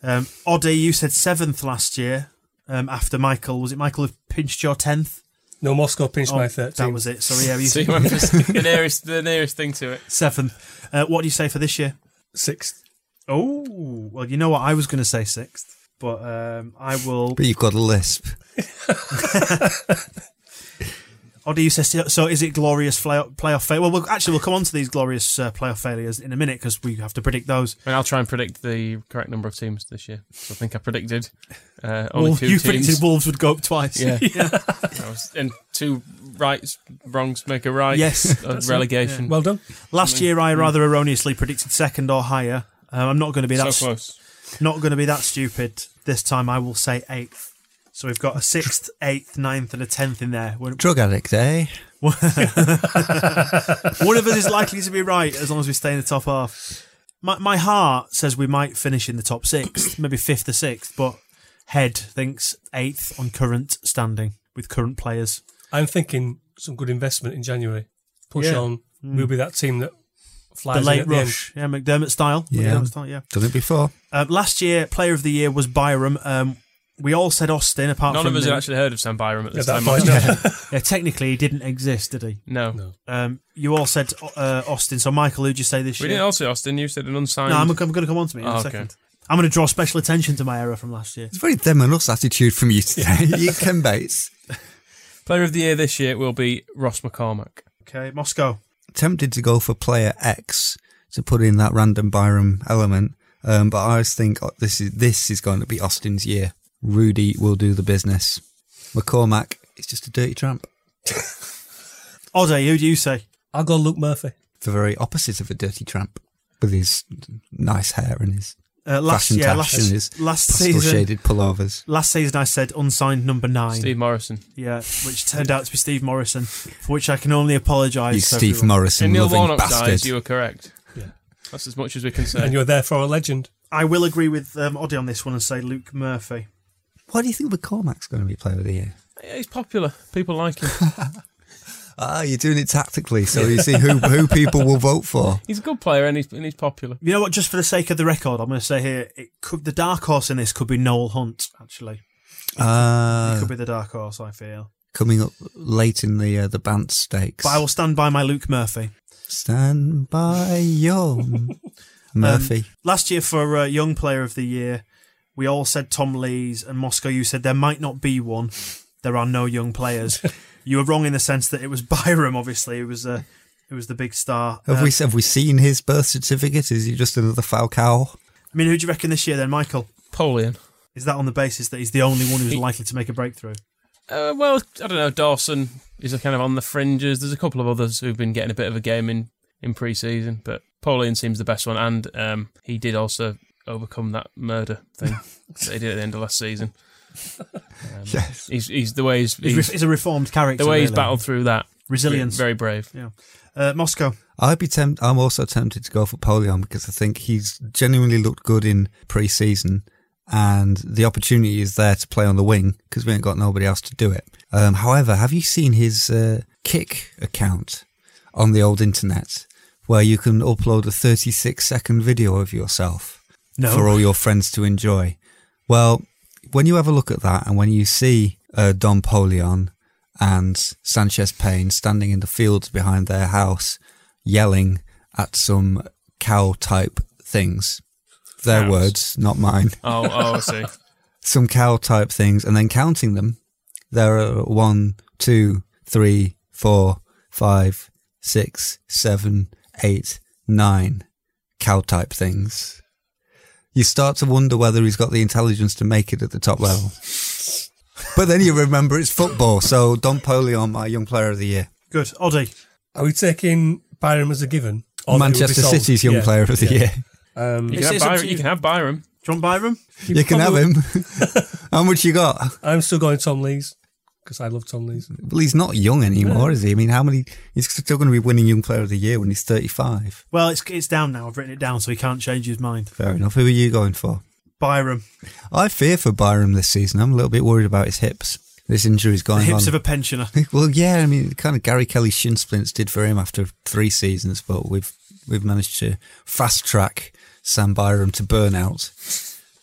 Um, Oddie, you said seventh last year. Um, after Michael, was it Michael who pinched your tenth?
No, Moscow pinched
Oh,
my 13th.
That was it. Sorry, yeah, you
See, when it's the nearest, the nearest thing to it.
seventh. Uh, what do you say for this year?
Sixth.
Oh, well, you know what? I was going to say sixth, but um, I will.
But you've got a lisp.
Oddie, you said so. Is it glorious playoff failure? Well, we'll, actually, we'll come on to these glorious uh, playoff failures in a minute because we have to predict those.
And I'll try and predict the correct number of teams this year. So I think I predicted uh, only
Wolves,
two
you
teams.
predicted Wolves would go up twice.
Yeah. I was, and two rights, wrongs make a right.
Yes,
of
that's it,
relegation.
Well done.
Last year, I rather erroneously predicted second or higher. Um, I'm not going to be
so
that
close.
not going to be that stupid this time. I will say eighth. So we've got a sixth, eighth, ninth, and a tenth in there. We're-
Drug addict, eh?
One of us is likely to be right as long as we stay in the top half. My, my heart says we might finish in the top six, maybe fifth or sixth, but head thinks eighth on current standing with current players.
I'm thinking some good investment in January. Push
Yeah.
on. We'll be that team that flies
the
in
late
at the end.
rush, yeah, McDermott style.
Yeah.
McDermott style, yeah.
Done it before.
Um, last year, player of the year was Byram. Um, we all said Austin, apart
None
from
of us
me.
had actually heard of Sam Byram at this
At
time.
point,
last year.
Yeah, technically, he didn't exist, did he?
No.
No.
Um, you all said uh, Austin. So, Michael, who'd you say this
We
year?
We didn't all say Austin. You said an unsigned.
no, I'm, I'm going to come on to me in
Oh,
a
okay.
second. I'm going to draw special attention to my error from last year.
It's a very them and us attitude from you today. you Ken Bates.
Player of the year this year will be Ross McCormack.
Okay, Moscow.
Tempted to go for player X to put in that random Byram element, um, but I just think oh, this is this is going to be Austin's year. Rudy will do the business. McCormack is just a dirty tramp.
Oddie, who do you say?
I'll go Luke Murphy.
The very opposite of a dirty tramp, with his nice hair and his
Uh, last
fashion
yeah, last,
and his
last season.
shaded pullovers.
Last season, I said unsigned number nine.
Steve Morison.
Yeah, which turned out to be Steve Morison, for which I can only apologise.
You Steve
everyone.
Morison
In Neil
loving bastard.
dies, you were correct.
Yeah.
That's as much as we can say.
And you're there for a legend.
I will agree with um, Oddie on this one and say Luke Murphy.
Why do you think McCormack's going to be player of the year?
Yeah, he's popular. People like him.
Ah, you're doing it tactically, so you see who who people will vote for.
He's a good player and he's, and he's popular.
You know what? Just for the sake of the record, I'm going to say here, it could the dark horse in this could be Noel Hunt. Actually, it
Uh,
could be the dark horse. I feel,
coming up late in the uh, the Bant stakes.
but I will stand by my Luke Murphy.
stand by your Murphy.
Last year for uh, young player of the year, we all said Tom Lees and Moscow. You said there might not be one. There are no young players. you were wrong in the sense that it was Byram. Obviously, it was uh, it was the big star.
have
Uh,
we have we seen his birth certificate? Is he just another Falcao?
I mean, who do you reckon this year then, Michael?
Poleon.
Is that on the basis that he's the only one who's likely to make a breakthrough?
Uh, well, I don't know. Dawson is kind of on the fringes. There's a couple of others who've been getting a bit of a game in, in pre season, but Poleon seems the best one. And um, he did also overcome that murder thing that he did at the end of last season. Um,
Yes.
He's, he's the way he's,
He's,
he's
he's a reformed character.
the way he's
really.
battled through that.
Resilience.
Very brave.
Yeah. Uh, Moscow.
I'd be tempt- I'm also tempted to go for Poleon because I think he's genuinely looked good in pre-season, and the opportunity is there to play on the wing because we ain't got nobody else to do it. Um, however, have you seen his uh, Keek account on the old internet where you can upload a 36 second video of yourself
No.
for all your friends to enjoy? Well, when you have a look at that and when you see uh, Dom Poleon and Sanchez Payne standing in the fields behind their house yelling at some cow type things, Their
Cows.
words, not mine.
Oh, oh, I see.
Some cow type things, and then counting them, there are one, two, three, four, five, six, seven, eight, nine cow type things. You start to wonder whether he's got the intelligence to make it at the top level. but then you remember it's football, so Dom Poleon, my young player of the year.
Good. Oddie.
Are we taking Byram as a given? Or that it would be
Manchester? City's young
Yeah,
player of the
yeah.
year.
Um,
You can,
it's
have
up
Byram, you
you.
can have Byram.
John Byram?
You can have him. How much you got?
I'm still going Tom Lees because I love Tom Lees.
Well, he's not young anymore, is he? I mean, how many? He's still going to be winning Young Player of the Year when he's 35.
Well, it's it's down now. I've written it down so he can't change his mind.
Fair enough. Who are you going for?
Byram.
I fear for Byram this season. I'm a little bit worried about his hips. This injury's
The
going
hips
on.
of a pensioner.
well, yeah, I mean, kind of Gary Kelly shin splints did for him after three seasons, but we've we've managed to fast track Sam Byram to burnout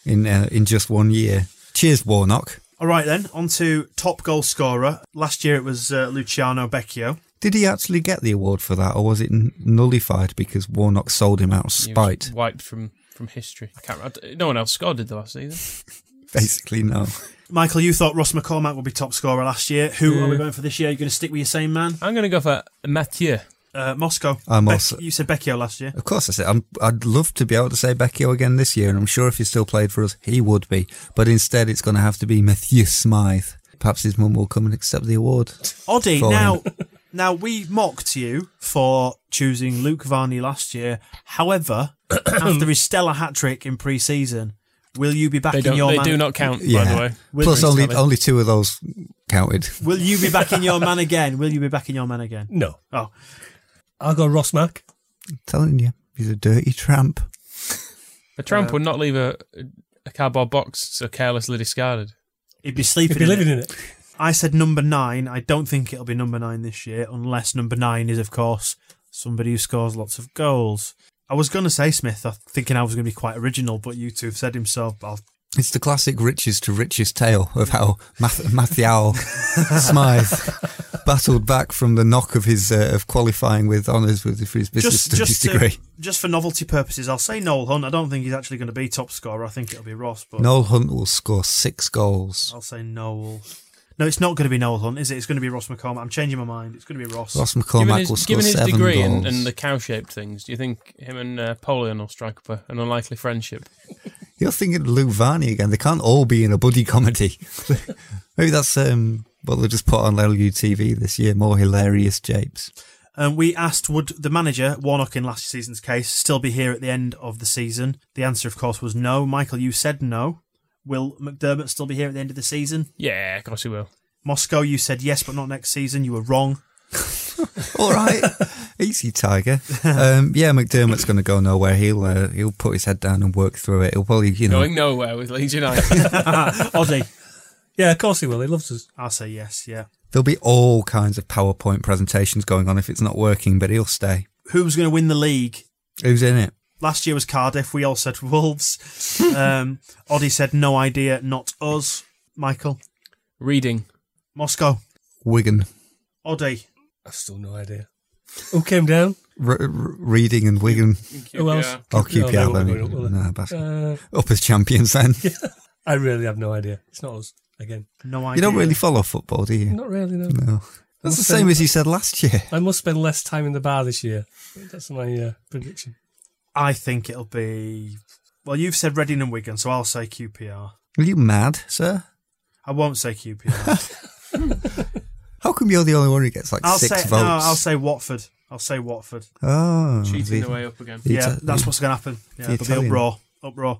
in uh, in just one year. Cheers, Warnock.
All right, then. On to top goal scorer. Last year it was uh, Luciano Becchio.
Did he actually get the award for that, or was it nullified because Warnock sold him out of
He was
spite?
Wiped from, from history. I can't. I d- no one else scored did the last season.
Basically, no.
Michael, you thought Ross McCormack would be top scorer last year. Who are we going for this year? Are you going to stick with your same man?
I'm going to go for Matthew.
Uh, Moscow.
I'm
Beck-
also-
You said Becchio last year.
Of course, I said I'm, I'd love to be able to say Becchio again this year, and I'm sure if he still played for us, he would be. But instead, it's going to have to be Matthew Smith. Perhaps his mum will come and accept the award.
Oddie, now, now we mocked you for choosing Luke Varney last year. However, after his stellar hat trick in pre-season, will you be back
They,
in
don't,
your
they
man?
do not count, by the way.
Will
Plus,
you-
only only two of those counted.
Will you be back in your man again? Will you be back in your man again?
No.
Oh,
I'll go Ross Mack.
telling you, he's a dirty tramp.
A tramp uh, would not leave a, a cardboard box so carelessly discarded.
he'd be sleeping.
If you're
in
living
it.
in it.
I said number nine. I don't think it'll be number nine this year, unless number nine is, of course, somebody who scores lots of goals. I was going to say Smith, I thinking I was going to be quite original, but you two have said him, so I'll
It's the classic riches to riches tale of how Math- Matthew Smith battled back from the knock of his uh, of qualifying with honours with for his business
just
studies
just to-
degree.
just for novelty purposes, I'll say Noel Hunt. I don't think he's actually going to be top scorer. I think it'll be Ross, but
Noel Hunt will score six goals.
I'll say Noel. No, it's not going to be Noel Hunt, is it? It's going to be Ross McCormack. I'm changing my mind. It's going to be Ross.
Ross
Given
McCormack
his,
will score
given his
seven
degree
goals.
and, and the cow-shaped things, do you think him and uh, Poleon will strike up a, an unlikely friendship?
You're thinking of Luke Varney again. They can't all be in a buddy comedy. Maybe that's um, what they'll just put on LUTV this year. More hilarious japes.
Um, we asked, would the manager, Warnock in last season's case, still be here at the end of the season? The answer, of course, was no. Michael, you said no. Will McDermott still be here at the end of the season?
Yeah, of course he will.
Moscow, you said yes, but not next season. You were wrong.
All right, easy, Tiger. Um, yeah, McDermott's going to go nowhere. He'll uh, he'll put his head down and work through it. He'll probably, you know,
Going nowhere with Leeds United.
Oddie,
Yeah, of course he will. He loves us.
I'll say yes, yeah.
there'll be all kinds of PowerPoint presentations going on if it's not working, but he'll stay.
Who's going to win the league?
Who's in it?
Last year was Cardiff. We all said Wolves. Um, Oddie said no idea, not us. Michael,
Reading.
Moscow,
Wigan,
Oddie,
I've still no idea. Who came down?
R- R- Reading and Wigan.
Who else?
Yeah.
I'll keep
No,
you
they
out
won't
then.
go up, will they?
Nah, bas-
Uh,
Up as champions then.
I really have no idea. It's not us again.
no idea.
You don't really follow football, do you?
Not really. No.
No. That's the same
be-
as you said last year.
I must spend less time in the bar this year. That's my uh, prediction.
I think it'll be. Well, you've said Reading and Wigan, so I'll say QPR.
Are you mad, sir?
I won't say QPR.
How come you're the only one who gets like
I'll
six
say
votes?
no. I'll say Watford. I'll say Watford.
Oh,
Cheating
the-
the way up again.
the
yeah,
Ita-
that's what's going to happen. Yeah,
the
it'll be uproar. Uproar.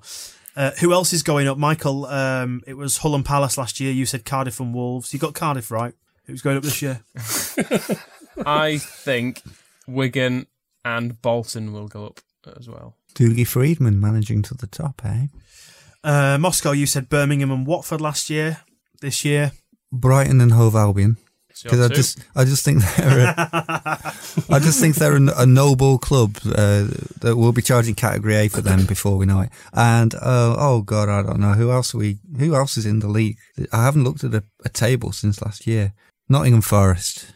Uh, who else is going up? Michael, um, it was Hull and Palace last year. You said Cardiff and Wolves. You got Cardiff right. Who's going up this year?
I think Wigan and Bolton will go up as well.
Dougie Freedman managing to the top, eh?
Uh, Moscow, you said Birmingham and Watford last year. This year,
Brighton and Hove Albion. Because I just, I just think they're, a, I just think they're a, a noble club uh, that will be charging Category A for them before we know it. And uh, oh god, I don't know who else we, who else is in the league. I haven't looked at a, a table since last year. Nottingham Forest.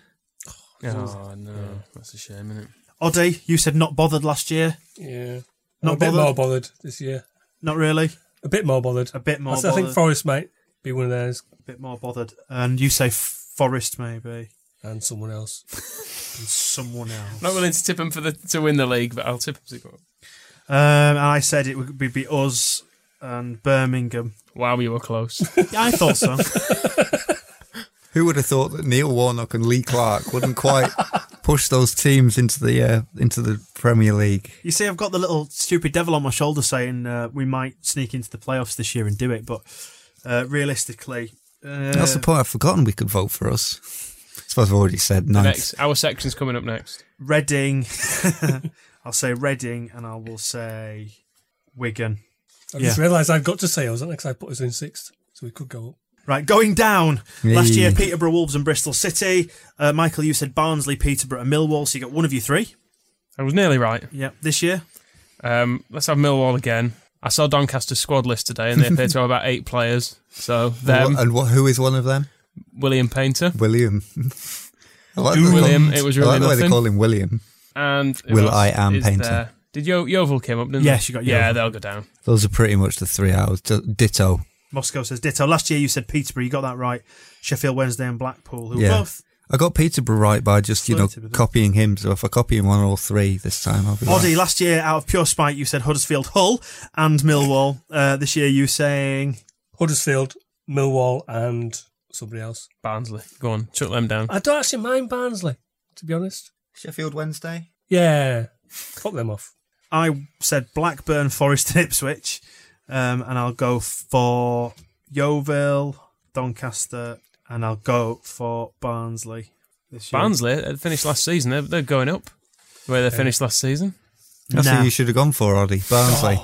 Oh no, that's a shame, isn't it?
Oddie, you said not bothered last year.
Yeah.
Not
I'm a bit
bothered?
more bothered this year.
Not really.
A bit more bothered.
A bit more
I, think. Forest might be one of theirs.
A bit more bothered. And you say Forest maybe.
And someone else.
And someone else.
Not willing to tip them for the to win the league, but I'll tip them to go.
Um, and I said it would be, be us and Birmingham.
Wow, you were close.
Yeah, I thought so.
Who would have thought that Neil Warnock and Lee Clark wouldn't quite push those teams into the uh, into the Premier League?
You see, I've got the little stupid devil on my shoulder saying uh, we might sneak into the playoffs this year and do it, but uh, realistically, uh,
That's the point. I've forgotten we could vote for us. I suppose I've already said
The
ninth.
next, our section's coming up next.
Reading. I'll say Reading, and I will say Wigan.
I just realised I've got to say I was next. I put us in sixth, so we could go up.
Right, going down. Last year, Peterborough, Wolves, and Bristol City. Uh, Michael, you said Barnsley, Peterborough, and Millwall, so you got one of you three.
I was nearly right.
Yeah, this year.
Um, let's have Millwall again. I saw Doncaster's squad list today, and they appear to have about eight players. So them,
and what, and what, who is one of them?
William Paynter,
William. I like
Ooh.
the-
William, it was
I
really
like the way they call him William.
and
Will I Am Paynter.
there? Did Yo Yeovil came up? Didn't
Yes,
they?
you got
Yeah, they'll go down.
Those are pretty much the three hours. Ditto.
Moscow says ditto. Last year, you said Peterborough. You got that right. Sheffield Wednesday and Blackpool, who
Yeah.
both.
I got Peterborough right by just, you know,
Flirted with it.
copying him. So if I copy him one or all three this time, I'll be
Oddie,
right.
last year, out of pure spite, you said Huddersfield, Hull, and Millwall. Uh, this year, you saying
Huddersfield, Millwall, and somebody else.
Barnsley. Go on, chuck them down.
I don't actually mind Barnsley, to be honest.
Sheffield Wednesday?
Yeah, fuck them off.
I said Blackburn, Forest, and Ipswich, um, and I'll go for Yeovil, Doncaster, and I'll go for Barnsley. This year.
Barnsley they finished last season. They're, they're going up where they finished last season.
That's
Nah.
who you should have gone for, Oddie. Barnsley.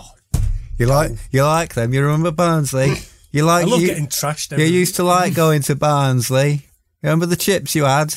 You like you like them. You remember Barnsley. You like
I love
you,
getting trashed.
you used to like going to Barnsley. Remember the chips you had?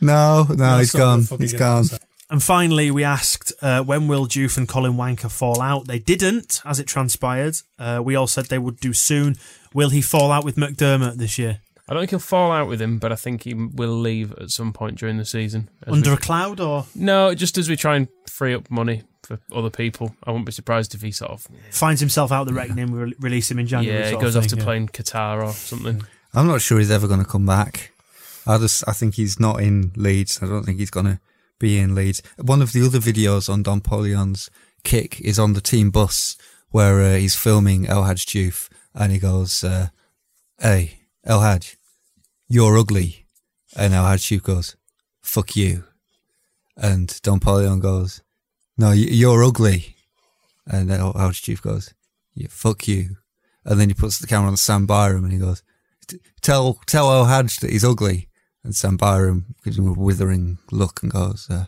No, no,
That's
he's
not
gone.
He's
He's
game.
gone.
And finally, we asked uh, when will Juve and Colin Wanker fall out? They didn't, as it transpired. Uh, we all said they would do soon. Will he fall out with McDermott this year?
I don't think he'll fall out with him, but I think he will leave at some point during the season.
Under
we-
a cloud or
no, just as we try and free up money for other people. I wouldn't be surprised if he sort of
finds himself out the reckoning, we re- release him in January?
yeah, he goes off
thing,
to
yeah.
play in Qatar or something.
I'm not sure he's ever going to come back. I just, I think he's not in Leeds. I don't think he's going to be in Leeds. One of the other videos on Dom Poleon's Keek is on the team bus where uh, he's filming El Hadj Diouf and he goes, uh, "Hey, El Hadj, you're ugly," and El Hadj Diouf goes, "Fuck you," and Dom Poleon goes, "No, you're ugly," and El Hadj Diouf goes, "Yeah, fuck you," and then he puts the camera on Sam Byram and he goes tell tell El Hadj that he's ugly. And Sam Byram gives him a withering look and goes, uh,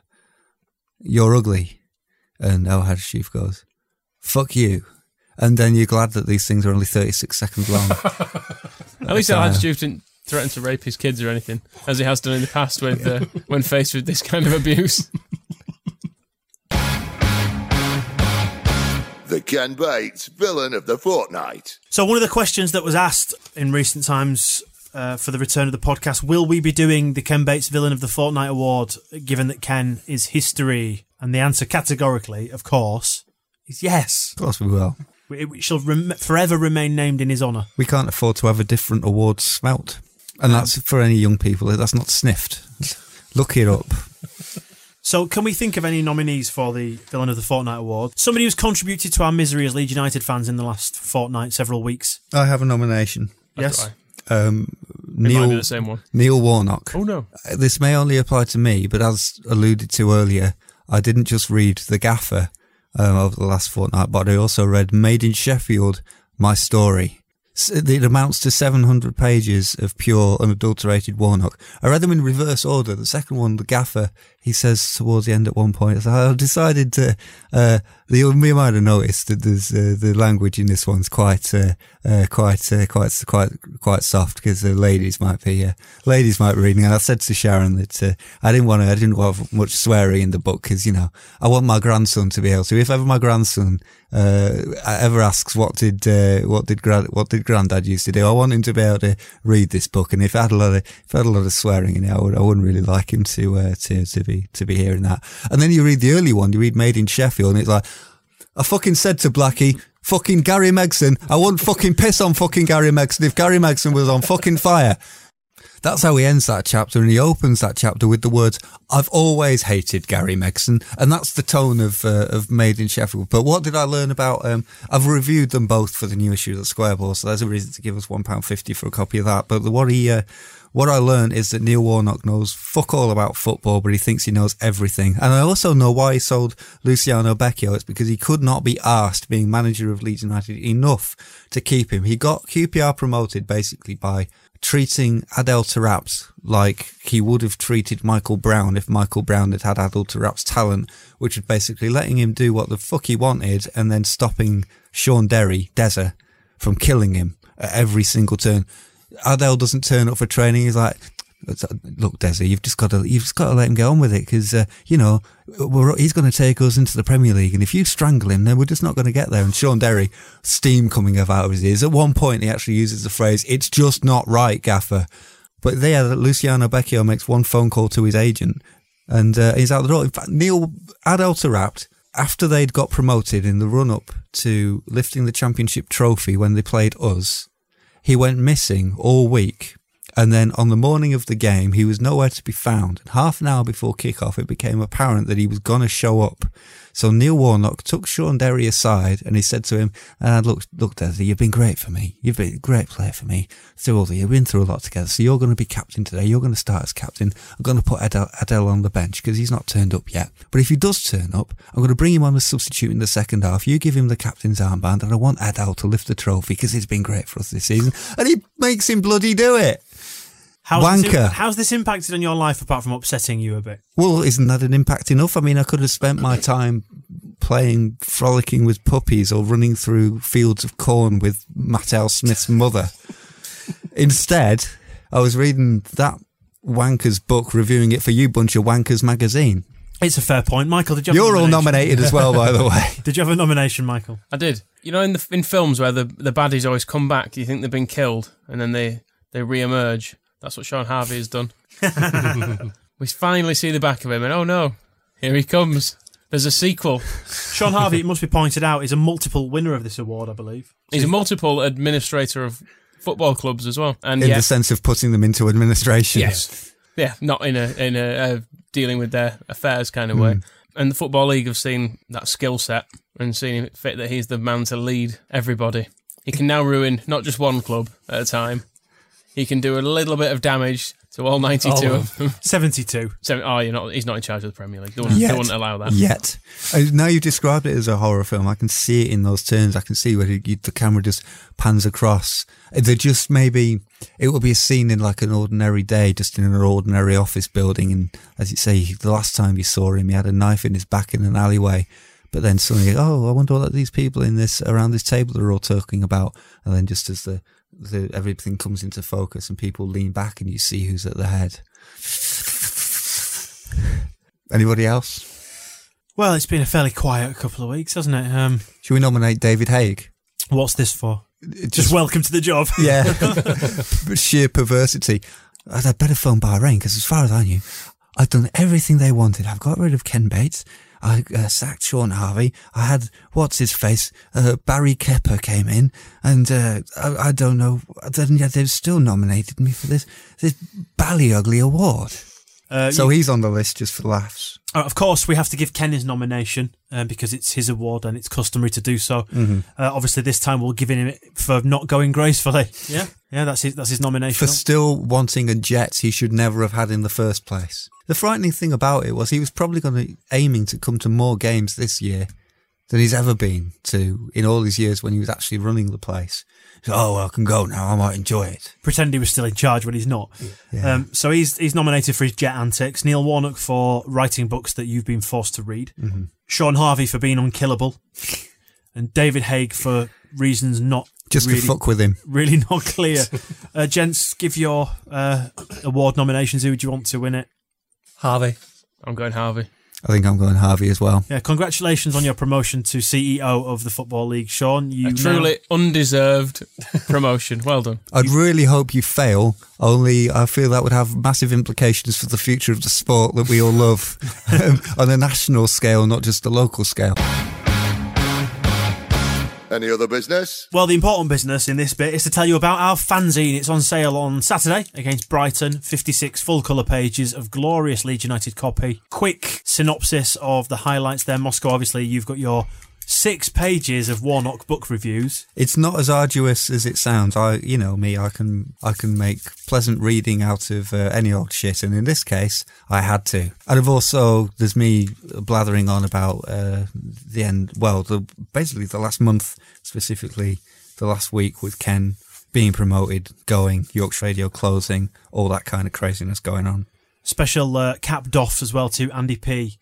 "You're ugly." And El Hadj Diouf goes, "Fuck you." And then you're glad that these things are only 36 seconds long.
At least
Uh,
El Hadj Diouf didn't threaten to rape his kids or anything, as he has done in the past with uh, when faced with this kind of abuse.
The Ken Bates Villain of the Fortnight.
So, one of the questions that was asked in recent times uh, for the return of the podcast will we be doing the Ken Bates Villain of the Fortnight Award, given that Ken is history? And the answer categorically, of course, is yes.
of course we will.
It it shall rem- forever remain named in his honour.
We can't afford to have a different award smelt. And that's for any young people. That's not sniffed. Look it up.
So, can we think of any nominees for the Villain of the Fortnight Award? Somebody who's contributed to our misery as Leeds United fans in the last fortnight, several weeks.
I have a nomination.
yes.
Um,
It might be
Neil,
the same one.
Neil Warnock.
Oh no!
This may only apply to me, but as alluded to earlier, I didn't just read The Gaffer um, over the last fortnight, but I also read Made in Sheffield, My Story. It amounts to 700 pages of pure, unadulterated Warnock. I read them in reverse order. The second one, The Gaffer, he says towards the end at one point, I decided to, uh, the, you might have noticed that there's, uh, the language in this one's quite, uh, uh, quite, uh, quite, quite, quite soft because the ladies might be, uh, ladies might be reading. And I said to Sharon that, uh, I didn't want to, I didn't want much swearing in the book because, you know, I want my grandson to be able to, if ever my grandson, uh, ever asks what did, what did grand, what did granddad used to do, I want him to be able to read this book. And if I had a lot of, if I had a lot of swearing in it, I, would, wouldn't really like him to, uh, to, to be, to be hearing that. And then you read the early one, you read Made in Sheffield and it's like, I fucking said to Blackie, fucking Gary Megson. I wouldn't fucking piss on fucking Gary Megson if Gary Megson was on fucking fire. That's how he ends that chapter, and he opens that chapter with the words, "I've always hated Gary Megson," and that's the tone of uh, of Made in Sheffield. But what did I learn about? Um, I've reviewed them both for the new issue of the Square Ball, so there's a reason to give us one pound fifty for a copy of that. But the, what he uh, what I learned is that Neil Warnock knows fuck all about football, but he thinks he knows everything. And I also know why he sold Luciano Becchio. It's because he could not be asked, being manager of Leeds United, enough to keep him. He got QPR promoted basically by treating Adel Taarabt like he would have treated Michael Brown if Michael Brown had had Adel Taarabt's talent, which was basically letting him do what the fuck he wanted and then stopping Shaun Derry, Deza, from killing him at every single turn. Adel doesn't turn up for training. He's like, look, Desi, you've just got to, you've just got to let him get on with it because, uh, you know, he's going to take us into the Premier League. And if you strangle him, then we're just not going to get there. And Shaun Derry, steam coming up out of his ears. At one point, he actually uses the phrase, it's just not right, Gaffer. But there, Luciano Becchio makes one phone call to his agent and uh, he's out the door. In fact, Neil Taarabt, after they'd got promoted in the run up to lifting the championship trophy when they played us, he went missing all week and then on the morning of the game, he was nowhere to be found. And half an hour before kickoff, it became apparent that he was going to show up. So Neil Warnock took Shaun Derry aside and he said to him, uh, look, look, Desi, you've been great for me. You've been a great player for me through all the, you've been through a lot together. So you're going to be captain today. You're going to start as captain. I'm going to put Adel, Adel on the bench because he's not turned up yet. But if he does turn up, I'm going to bring him on as substitute in the second half. You give him the captain's armband and I want Adel to lift the trophy because he's been great for us this season. And he makes him bloody do it.
How's
Wanker.
This, how's this impacted on your life apart from upsetting you a bit?
Well, isn't that an impact enough? I mean, I could have spent my time playing, frolicking with puppies or running through fields of corn with Matt L. Smith's mother. Instead, I was reading that wanker's book, reviewing it for You Bunch of Wankers magazine.
It's a fair point, Michael. Did you? Have
You're all nominated as well, by the way.
Did you have a nomination, Michael?
I did. You know, in the in films where the the baddies always come back, you think they've been killed, and then they they re-emerge. That's what Shaun Harvey has done. we finally see the back of him, and oh no, here he comes. There's a sequel.
Shaun Harvey, it must be pointed out, is a multiple winner of this award, I believe.
He's a multiple administrator of football clubs as well, and
In
yeah,
the sense of putting them into administration.
Yes. Yeah, not in a in a uh, dealing with their affairs kind of way. And the football league have seen that skill set and seen it fit that he's the man to lead everybody. He can now ruin not just one club at a time. He can do a little bit of damage to all ninety-two
Oh.
of them.
72.
So, oh, you're not. He's not in charge of the Premier League. They wouldn't,
Yet.
they wouldn't allow that.
Yet. Uh, Now you've described it as a horror film. I can see it in those terms. I can see where you, the camera just pans across. Uh, They're just maybe, it will be a scene in like an ordinary day, just in an ordinary office building. And as you say, the last time you saw him, he had a knife in his back in an alleyway. But then suddenly, oh, I wonder what these people in this, around this table are all talking about. And then just as the, the, everything comes into focus and people lean back and you see who's at the head. Anybody else?
Well, it's been a fairly quiet couple of weeks, hasn't it? Um,
Should we nominate David Haigh?
what's this for?
Just,
Just welcome to the job.
yeah, sheer perversity. I'd better phone Bahrain because, as far as I knew, I've done everything they wanted. I've got rid of Ken Bates. I uh, sacked Shaun Harvey. I had what's his face. Uh, Barry Kepper came in, and uh, I, I don't know. Then yet they've still nominated me for this this bally ugly award.
Uh,
So
you-
he's on the list just for laughs.
Uh, of course, we have to give Ken his nomination uh, because it's his award and it's customary to do so.
Mm-hmm.
Uh, obviously, this time we'll give him it for not going gracefully. Yeah, yeah, that's his. That's his nomination.
for still wanting a jet he should never have had in the first place. The frightening thing about it was he was probably going to aiming to come to more games this year than he's ever been to in all his years when he was actually running the place. So, oh, well, I can go now. I might enjoy it.
Pretend he was still in charge when he's not. Um, so he's he's nominated for his jet antics. Neil Warnock for writing books that you've been forced to read.
Mm-hmm.
Shaun Harvey for being unkillable, and David Haigh for reasons not
Just
really,
to fuck with him.
really not clear. uh, gents, give your uh, award nominations. Who would you want to win it?
Harvey.
I'm going Harvey.
I think I'm going Harvey as well.
Yeah, congratulations on your promotion to CEO of the Football League, Shaun. You
A
now-
truly undeserved promotion. Well done.
I'd really hope you fail, only I feel that would have massive implications for the future of the sport that we all love um, on a national scale, not just a local scale.
Any other business?
Well, the important business in this bit is to tell you about our fanzine. It's on sale on Saturday against Brighton. 56 full colour pages of glorious Leeds United copy. Quick synopsis of the highlights there. Moscow, obviously, you've got your six pages of Warnock book reviews.
It's not as arduous as it sounds. I, you know me, I can I can make pleasant reading out of uh, any old shit, and in this case, I had to. And I've also there's me blathering on about uh, the end. Well, the basically the last month, specifically the last week with Ken being promoted, going Yorkshire Radio closing, all that kind of craziness going on.
Special uh, cap doff as well to Andy P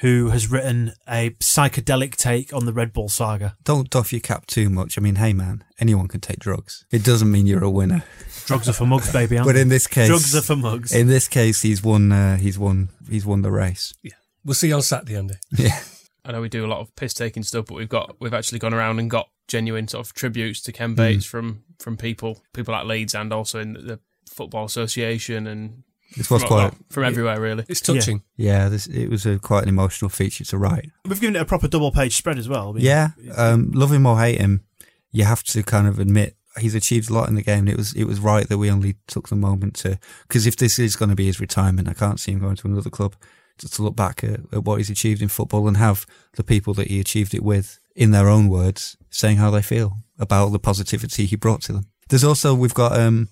who has written a psychedelic take on the Red Bull saga.
Don't doff your cap too much. I mean, hey man, anyone can take drugs. It doesn't mean you're a winner.
Drugs are for mugs, baby.
but in this case,
drugs are for mugs.
In this case, he's won. Uh, he's won. He's won the race.
Yeah, we'll see you on Saturday, Andy.
Yeah.
I know we do a lot of piss taking stuff, but we've got we've actually gone around and got genuine sort of tributes to Ken Bates mm. from from people people at Leeds and also in the Football Association and
this was quite
from everywhere, really.
It's touching.
Yeah, yeah this, it was a quite an emotional feature to write.
We've given it a proper double page spread as well.
I mean, yeah, um, love him or hate him, you have to kind of admit he's achieved a lot in the game. And it was it was right that we only took the moment to because if this is going to be his retirement, I can't see him going to another club. Just to look back at, at what he's achieved in football and have the people that he achieved it with, in their own words, saying how they feel about the positivity he brought to them. There's also we've got um,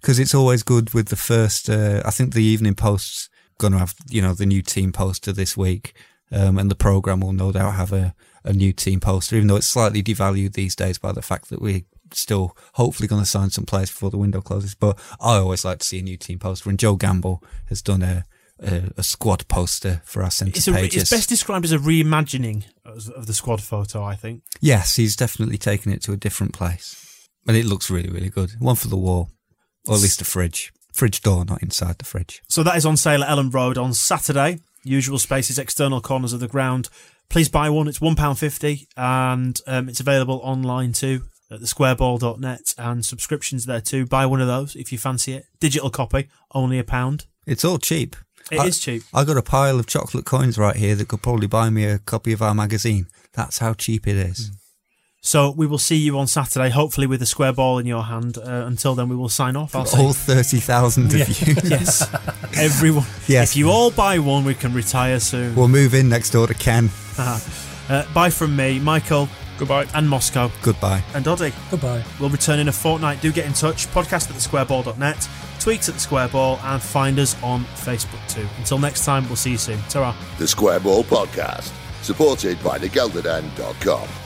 because it's always good with the first. Uh, I think the Evening Post's going to have you know the new team poster this week, um, and the program will no doubt have a, a new team poster, even though it's slightly devalued these days by the fact that we still hopefully going to sign some players before the window closes. But I always like to see a new team poster, and Joe Gamble has done a a, a squad poster for our centre
it's
a, pages.
It's best described as a reimagining of the squad photo, I think.
Yes, he's definitely taken it to a different place, and it looks really, really good. One for the wall. Or at least a fridge. Fridge door, not inside the fridge.
So that is on sale at Elland Road on Saturday. Usual spaces, external corners of the ground. Please buy one. It's £1.50 and um, it's available online too at thesquareball.net and subscriptions there too. Buy one of those if you fancy it. Digital copy, only a pound.
It's all cheap.
It
I,
is cheap.
I got a pile of chocolate coins right here that could probably buy me a copy of our magazine. That's how cheap it is. Mm.
So we will see you on Saturday, hopefully with a square ball in your hand. Uh, until then, we will sign off.
I'll all thirty thousand of
yeah.
you.
yes, everyone.
Yes.
If you all buy one, we can retire soon.
We'll move in next door to Ken.
Uh-huh. Uh, bye from me, Michael.
Goodbye.
And Moscow.
Goodbye.
And Doddy.
Goodbye.
We'll return in a fortnight. Do get in touch. Podcast at thesquareball.net, tweets at the squareball, and find us on Facebook too. Until next time, we'll see you soon. ta
The Squareball Podcast, supported by thegelderden.com.